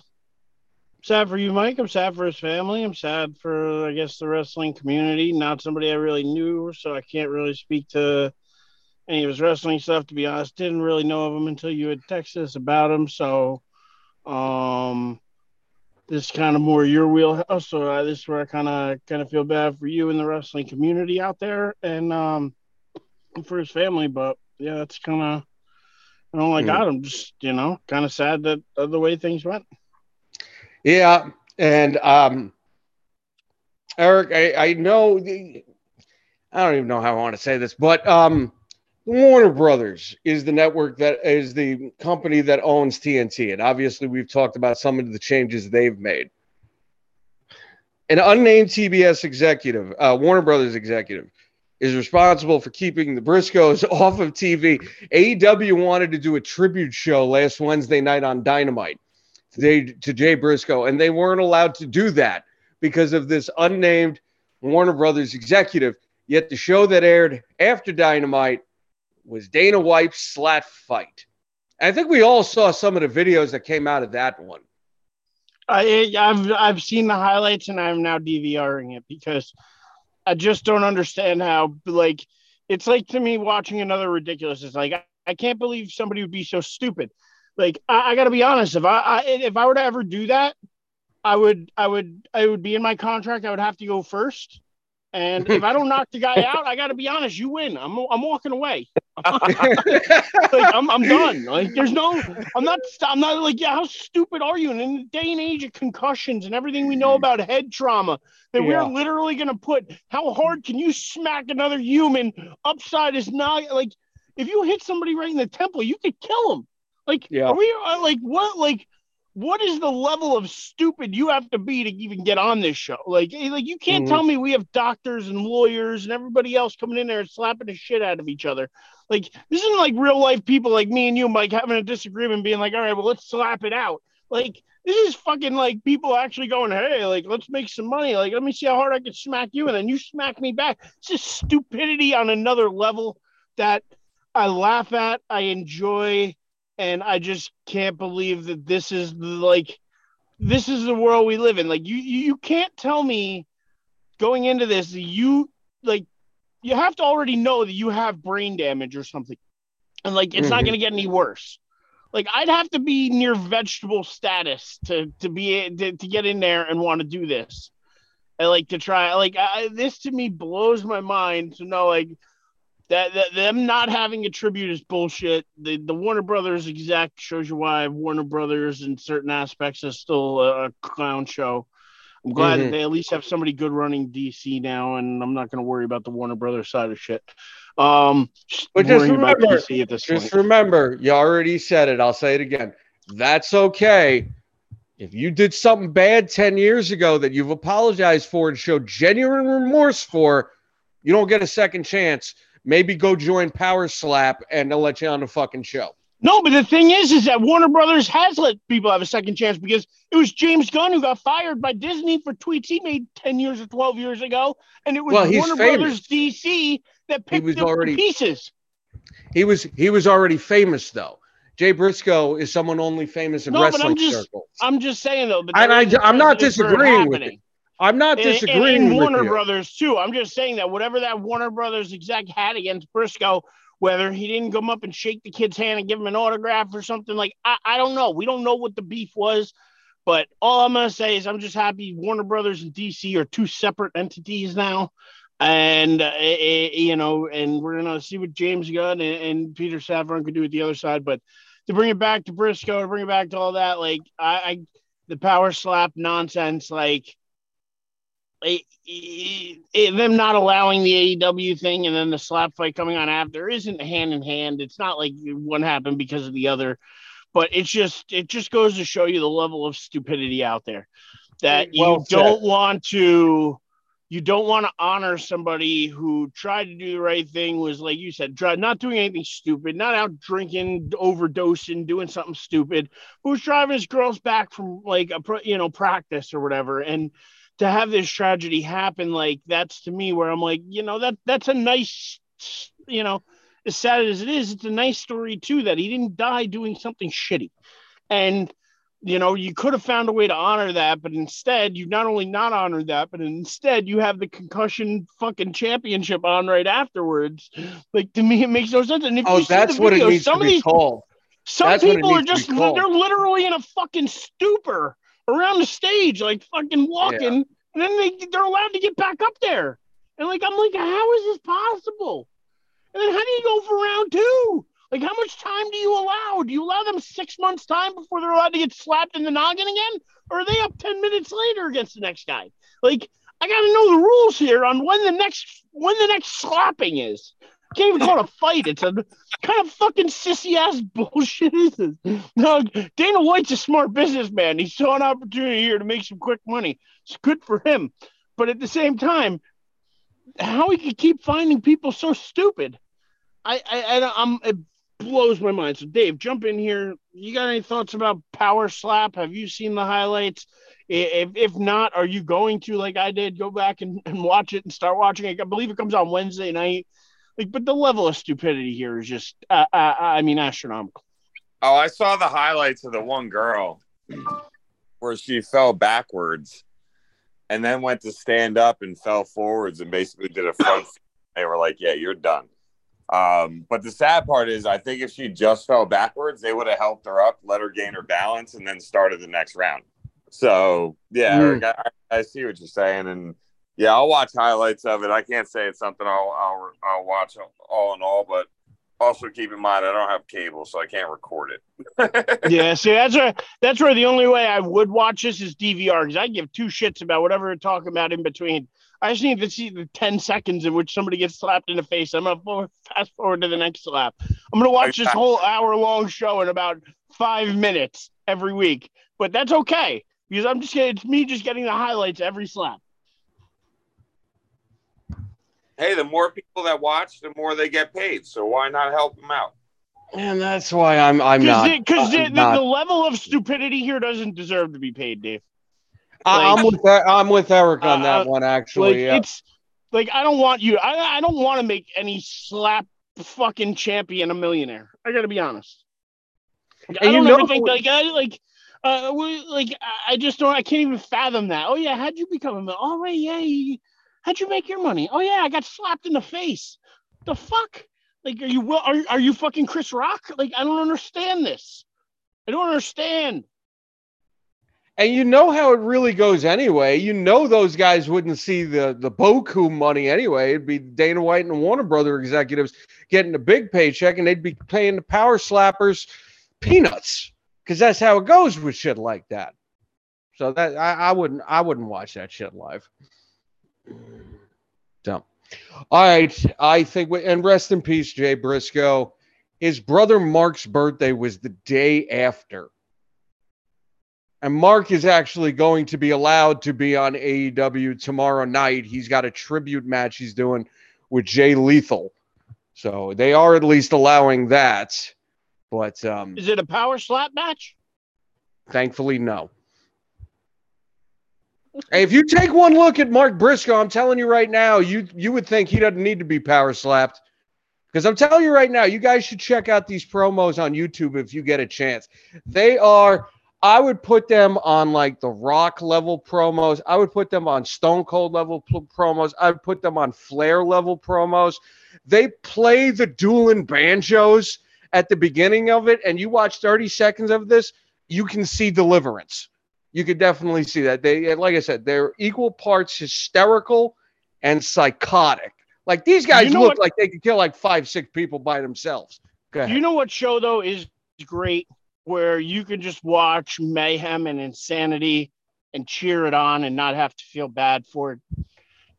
sad for you, Mike. I'm sad for his family. I'm sad for, I guess, the wrestling community. Not somebody I really knew, so I can't really speak to any of his wrestling stuff. To be honest, didn't really know of him until you had texted us about him. So, um, this is kind of more your wheelhouse. So uh, this is where I kind of kind of feel bad for you and the wrestling community out there, and um, for his family. But yeah, that's kind of I don't like mm. I'm just you know kind of sad that uh, the way things went. Yeah, and um, Eric, I, I know I don't even know how I want to say this, but um, Warner Brothers is the network that is the company that owns TNT, and obviously we've talked about some of the changes they've made. An unnamed TBS executive, uh, Warner Brothers executive, is responsible for keeping the Briscoes off of TV. AEW wanted to do a tribute show last Wednesday night on Dynamite to, to Jay Briscoe, and they weren't allowed to do that because of this unnamed Warner Brothers executive. Yet the show that aired after Dynamite was Dana White's slat fight. I think we all saw some of the videos that came out of that one. I, I've I've seen the highlights and I'm now DVRing it because I just don't understand how like it's like to me watching another ridiculous. It's like I, I can't believe somebody would be so stupid. Like I, I got to be honest, if I, I if I were to ever do that, I would I would I would be in my contract. I would have to go first. And if I don't knock the guy out, I got to be honest. You win. I'm I'm walking away. like I'm I'm done. Like there's no. I'm not. I'm not like yeah. How stupid are you? And in the day and age of concussions and everything we know mm-hmm. about head trauma, that yeah. we're literally gonna put. How hard can you smack another human upside his not Like if you hit somebody right in the temple, you could kill him. Like, yeah. are we uh, like what? Like, what is the level of stupid you have to be to even get on this show? Like, eh, like you can't mm-hmm. tell me we have doctors and lawyers and everybody else coming in there and slapping the shit out of each other. Like, this isn't like real life people like me and you, Mike, having a disagreement, being like, all right, well, let's slap it out. Like, this is fucking like people actually going, hey, like, let's make some money. Like, let me see how hard I can smack you, and then you smack me back. It's just stupidity on another level that I laugh at. I enjoy and I just can't believe that this is like this is the world we live in. Like you you can't tell me going into this you like you have to already know that you have brain damage or something. And like it's mm-hmm. not going to get any worse. Like I'd have to be near vegetable status to to be to, to get in there and want to do this. I like to try like I, this to me blows my mind to know like that, that them not having a tribute is bullshit. The the Warner Brothers exec shows you why Warner Brothers in certain aspects is still a, a clown show. I'm glad mm-hmm. that they at least have somebody good running DC now, and I'm not going to worry about the Warner Brothers side of shit. Um, but just remember, just point. remember, you already said it. I'll say it again. That's okay. If you did something bad 10 years ago that you've apologized for and showed genuine remorse for, you don't get a second chance maybe go join Power Slap and they'll let you on the fucking show. No, but the thing is, is that Warner Brothers has let people have a second chance because it was James Gunn who got fired by Disney for tweets he made ten years or twelve years ago, and it was well, Warner famous. Brothers DC that picked up already, the pieces. He was he was already famous though. Jay Briscoe is someone only famous in no, wrestling I'm just, circles. I'm just saying though, but I, am not disagreeing with you. I'm not disagreeing and, and, Warner you. Brothers too. I'm just saying that whatever that Warner Brothers exec had against Briscoe, whether he didn't come up and shake the kid's hand and give him an autograph or something like I, I don't know. We don't know what the beef was, but all I'm gonna say is I'm just happy Warner Brothers and DC are two separate entities now. And uh, it, you know, and we're gonna see what James Gunn and, and Peter Safran could do at the other side. But to bring it back to Briscoe, to bring it back to all that, like I, I the power slap nonsense, like it, it, them not allowing the AEW thing and then the slap fight coming on after isn't hand in hand. It's not like one happened because of the other, but it's just it just goes to show you the level of stupidity out there that well you don't want to you don't want to honor somebody who tried to do the right thing was like you said try, not doing anything stupid not out drinking overdosing doing something stupid who's driving his girls back from like a you know practice or whatever and to have this tragedy happen, like that's to me where I'm like, you know, that that's a nice, you know, as sad as it is, it's a nice story too that he didn't die doing something shitty. And you know, you could have found a way to honor that, but instead, you not only not honored that, but instead, you have the concussion fucking championship on right afterwards. Like to me, it makes no sense. And if Oh, you see that's the what it videos, needs some to of be these called. some That's people are just they're literally in a fucking stupor around the stage, like fucking walking, and then they they're allowed to get back up there. And like I'm like, how is this possible? And then how do you go for round two? Like how much time do you allow? Do you allow them six months time before they're allowed to get slapped in the noggin again? Or are they up ten minutes later against the next guy? Like I gotta know the rules here on when the next when the next slapping is. Can't even call it a fight. It's a kind of fucking sissy ass bullshit is this? No, Dana White's a smart businessman. He saw an opportunity here to make some quick money. It's good for him. But at the same time, how he could keep finding people so stupid, I, I, I I'm it blows my mind. So Dave, jump in here. You got any thoughts about Power Slap? Have you seen the highlights? If if not, are you going to like I did go back and, and watch it and start watching it? I believe it comes on Wednesday night. Like, but the level of stupidity here is just, uh, uh, I mean, astronomical. Oh, I saw the highlights of the one girl where she fell backwards and then went to stand up and fell forwards and basically did a front. they were like, "Yeah, you're done." Um, but the sad part is, I think if she just fell backwards, they would have helped her up, let her gain her balance, and then started the next round. So yeah, Mm. Eric, I, I see what you're saying, and yeah, I'll watch highlights of it. I can't say it's something I'll I'll, I'll watch all in all, but also keep in mind I don't have cable, so I can't record it. yeah, see, that's where that's where the only way I would watch this is DVR because I give two shits about whatever they're talking about in between. I just need to see the ten seconds in which somebody gets slapped in the face. I'm gonna forward, fast forward to the next slap. I'm gonna watch this whole hour long show in about five minutes every week, but that's okay because I'm just getting it's me just getting the highlights every slap. Hey, the more people that watch, the more they get paid. So why not help them out? And that's why I'm I'm not. Because I'm the, the level of stupidity here doesn't deserve to be paid, Dave. I- I'm with that. I'm with Eric on Uh, that one. Like Actually, yeah. it's like I don't want you. I I don't want to make any slap fucking champion a millionaire. I got to be honest. Like, I don't know- ever think like I like. Uh, we, like I- I just don't. I can't even fathom that. Oh yeah, how'd you become a millionaire? Oh wait, yeah. You, how'd you make your money? Oh yeah, I got slapped in the face. The fuck? Like, are you will? Are are you fucking Chris Rock? Like, I don't understand this. I don't understand. And you know how it really goes anyway. You know those guys wouldn't see the the Boku money anyway. It'd be Dana White and Warner Brother executives getting a big paycheck, and they'd be paying the power slappers peanuts because that's how it goes with shit like that. So that I, I wouldn't I wouldn't watch that shit live. So, all right, I think we, and rest in peace, Jay Briscoe. His brother Mark's birthday was the day after. And Mark is actually going to be allowed to be on AEW tomorrow night. He's got a tribute match he's doing with Jay Lethal. So they are at least allowing that. But um, Is it a power slap match? thankfully, no. Hey, if you take one look at Mark Briscoe, I'm telling you right now, you you would think he doesn't need to be power slapped. Because I'm telling you right now, you guys should check out these promos on YouTube if you get a chance. They are, I would put them on like the rock level promos. I would put them on Stone Cold level pl- promos. I would put them on Flair level promos. They play the dueling banjos at the beginning of it, and you watch 30 seconds of this, you can see deliverance. You could definitely see that. They, like I said, they're equal parts hysterical and psychotic. Like these guys You know look what- like they could kill like five, six people by themselves. You know what show though is great where you can just watch mayhem and insanity and cheer it on and not have to feel bad for it.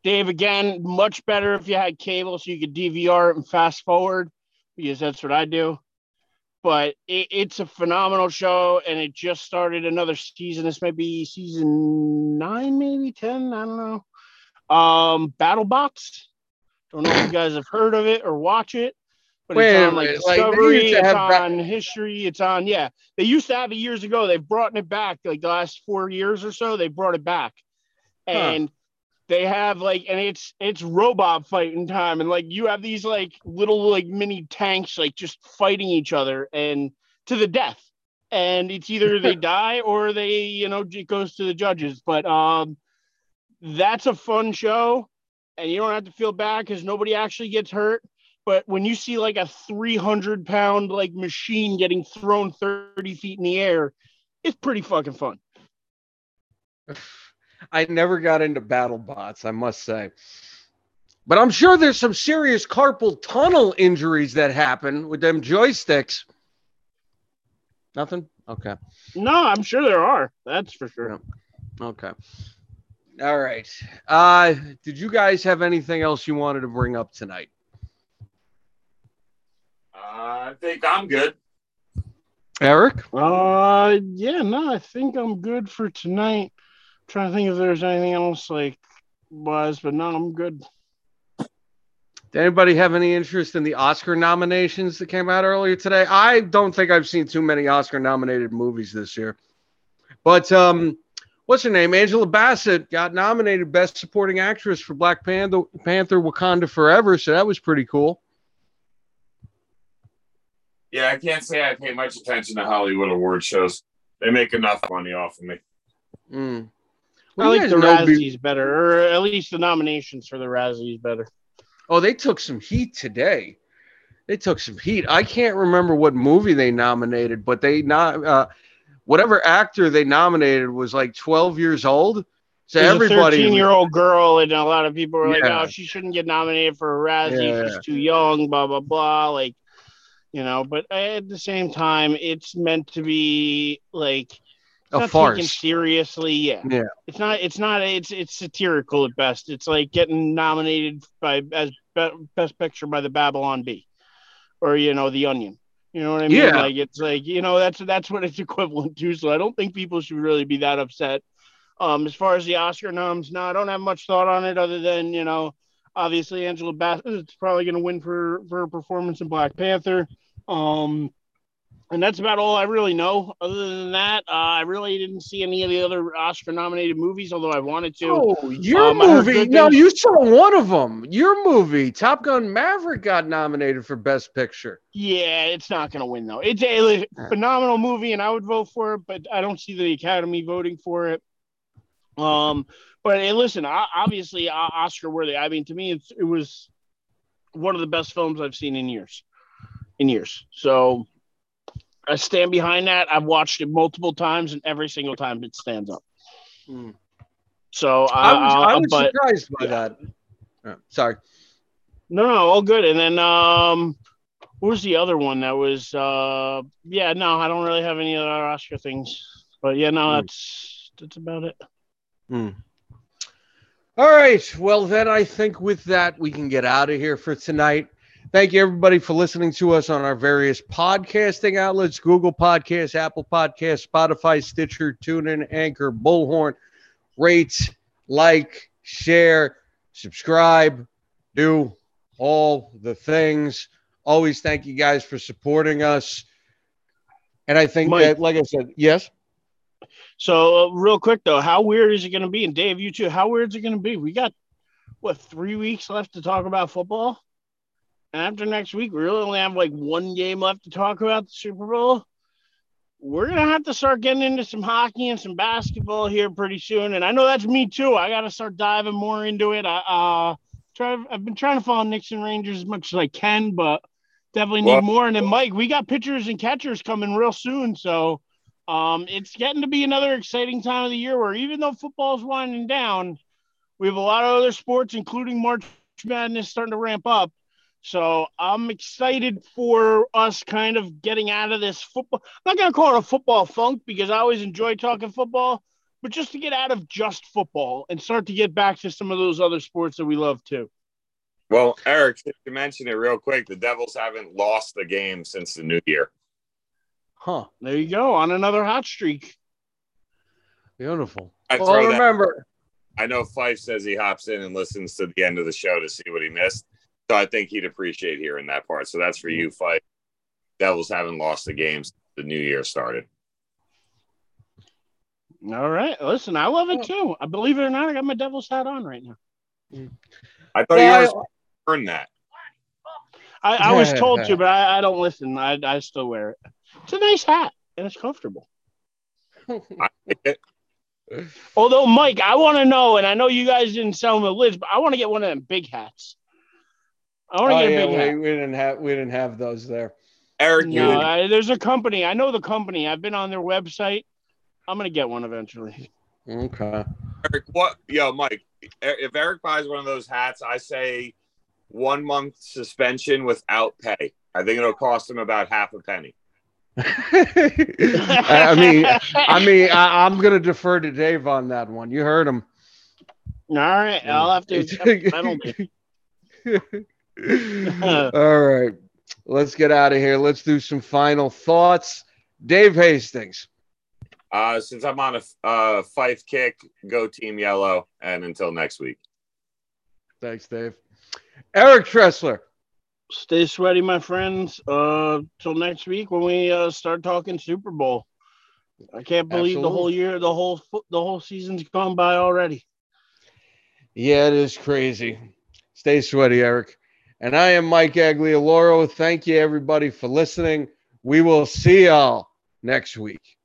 Dave, again, much better if you had cable so you could DVR it and fast forward because that's what I do. But it, it's a phenomenal show and it just started another season. This might be season nine, maybe 10. I don't know. Um, BattleBots. Don't know if you guys have heard of it or watch it, but Wait it's on like like, Discovery, used it's ba- on History, it's on yeah. They used to have it years ago. They've brought it back like the last four years or so. They brought it back, Huh. and they have like and it's it's robot fighting time, and like you have these like little like mini tanks like just fighting each other and to the death. and it's either they die or they, you know, it goes to the judges. But um, that's a fun show, and you don't have to feel bad because nobody actually gets hurt. But when you see like a 300 pound like machine getting thrown 30 feet in the air, it's pretty fucking fun. I never got into battle bots, I must say. But I'm sure there's some serious carpal tunnel injuries that happen with them joysticks. Nothing? Okay. No, I'm sure there are. That's for sure. Okay. All right. Uh did you guys have anything else you wanted to bring up tonight? Uh, I think I'm good. Eric? Uh, yeah, no, I think I'm good for tonight. Trying to think if there's anything else like was, but no, I'm good. Did anybody have any interest in the Oscar nominations that came out earlier today? I don't think I've seen too many Oscar nominated movies this year. But um what's her name? Angela Bassett got nominated Best Supporting Actress for Black Panther, Panther Wakanda Forever, so that was pretty cool. Yeah, I can't say I pay much attention to Hollywood award shows. They make enough money off of me. Mm. I Well, you like the know be- Razzies better, or at least the nominations for the Razzies better. Oh, they took some heat today. They took some heat. I can't remember what movie they nominated, but they not uh, whatever actor they nominated was like 12 years old. So There's everybody a 13 year old girl, and a lot of people were like, "Oh, she shouldn't get nominated for a Razzie. Yeah. She's too young." Blah blah blah. Like, you know. But at the same time, it's meant to be like it's a not taken seriously. Yeah. Yeah. It's not. It's not. It's it's satirical at best. It's like getting nominated by as be, best picture by the Babylon Bee, or you know, The Onion. You know what I mean? Yeah. Like it's like you know that's that's what it's equivalent to. So I don't think people should really be that upset. Um, as far as the Oscar noms, no, I don't have much thought on it other than you know, obviously Angela Bassett is probably going to win for for her performance in Black Panther. Um, and that's about all I really know. Other than that, uh, I really didn't see any of the other Oscar nominated movies, although I wanted to. Oh, your Um, movie. No, you saw one of them. Your movie, Top Gun Maverick, got nominated for Best Picture. Yeah, it's not going to win though. It's a phenomenal movie, and I would vote for it, but I don't see the Academy voting for it. Um, but hey, listen, obviously, uh, Oscar worthy. I mean, to me, it's, it was one of the best films I've seen in years, in years. So I stand behind that. I've watched it multiple times, and every single time it stands up. Hmm. So uh, I was, I was but surprised by yeah. that. Uh, sorry. No, no, all good. And then um what was the other one that was uh yeah, no, I don't really have any other Oscar things. But yeah, no, Hmm. that's that's about it. Hmm. All right. Well, then I think with that, we can get out of here for tonight. Thank you, everybody, for listening to us on our various podcasting outlets Google Podcasts, Apple Podcasts, Spotify, Stitcher, TuneIn, Anchor, Bullhorn. Rate, like, share, subscribe, do all the things. Always thank you guys for supporting us. And I think Mike. that, like I said, yes. So uh, real quick though, how weird is it gonna be? And Dave, you too, how weird is it gonna be? We got what three weeks left to talk about football? After next week, we really only have like one game left to talk about the Super Bowl. We're gonna have to start getting into some hockey and some basketball here pretty soon. And I know that's me too. I gotta start diving more into it. I uh try I've been trying to follow Knicks and Rangers as much as I can, but definitely need Well- more. And then Mike, we got pitchers and catchers coming real soon. So um, it's getting to be another exciting time of the year where even though football's winding down, we have a lot of other sports, including March Madness, starting to ramp up. So I'm excited for us kind of getting out of this football. I'm not going to call it a football funk because I always enjoy talking football, but just to get out of just football and start to get back to some of those other sports that we love too. Well, Eric, since you mentioned it real quick, the Devils haven't lost a game since the new year. Huh. There you go on another hot streak. Beautiful. I well, throw that- remember, I know Fife says he hops in and listens to the end of the show to see what he missed. So I think he'd appreciate hearing that part. So that's for you, Fife. Devils haven't lost a game since the new year started. All right. Listen, I love it too. I believe it or not, I got my devil's hat on right now. I thought Yeah, you were earn that. I, I was told to, but I, I don't listen. I, I still wear it. It's a nice hat. and it's comfortable. Although, Mike, I want to know, and I know you guys didn't sell them the lids, but I want to get one of them big hats. I want to Oh, get a yeah, big we, hat. we didn't have we didn't have those there. Eric, No, I, there's a company. I know the company. I've been on their website. I'm gonna get one eventually. Okay. Eric, what? Yo, Mike, if Eric buys one of those hats, I say one month suspension without pay. I think it'll cost him about half a penny. I mean, I mean, I, I'm gonna defer to Dave on that one. You heard him. All right, I'll have to accept the penalty. All right, let's get out of here. Let's do some final thoughts. Dave Hastings. Uh, since I'm on a uh, Fife kick, go Team Yellow, and until next week. Thanks, Dave. Eric Tressler. Stay sweaty, my friends. Uh, till next week when we uh, start talking Super Bowl. I can't believe the whole year, the whole the whole season's gone by already. Yeah, it is crazy. Stay sweaty, Eric. And I am Mike Aglioloro. Thank you, everybody, for listening. We will see y'all next week.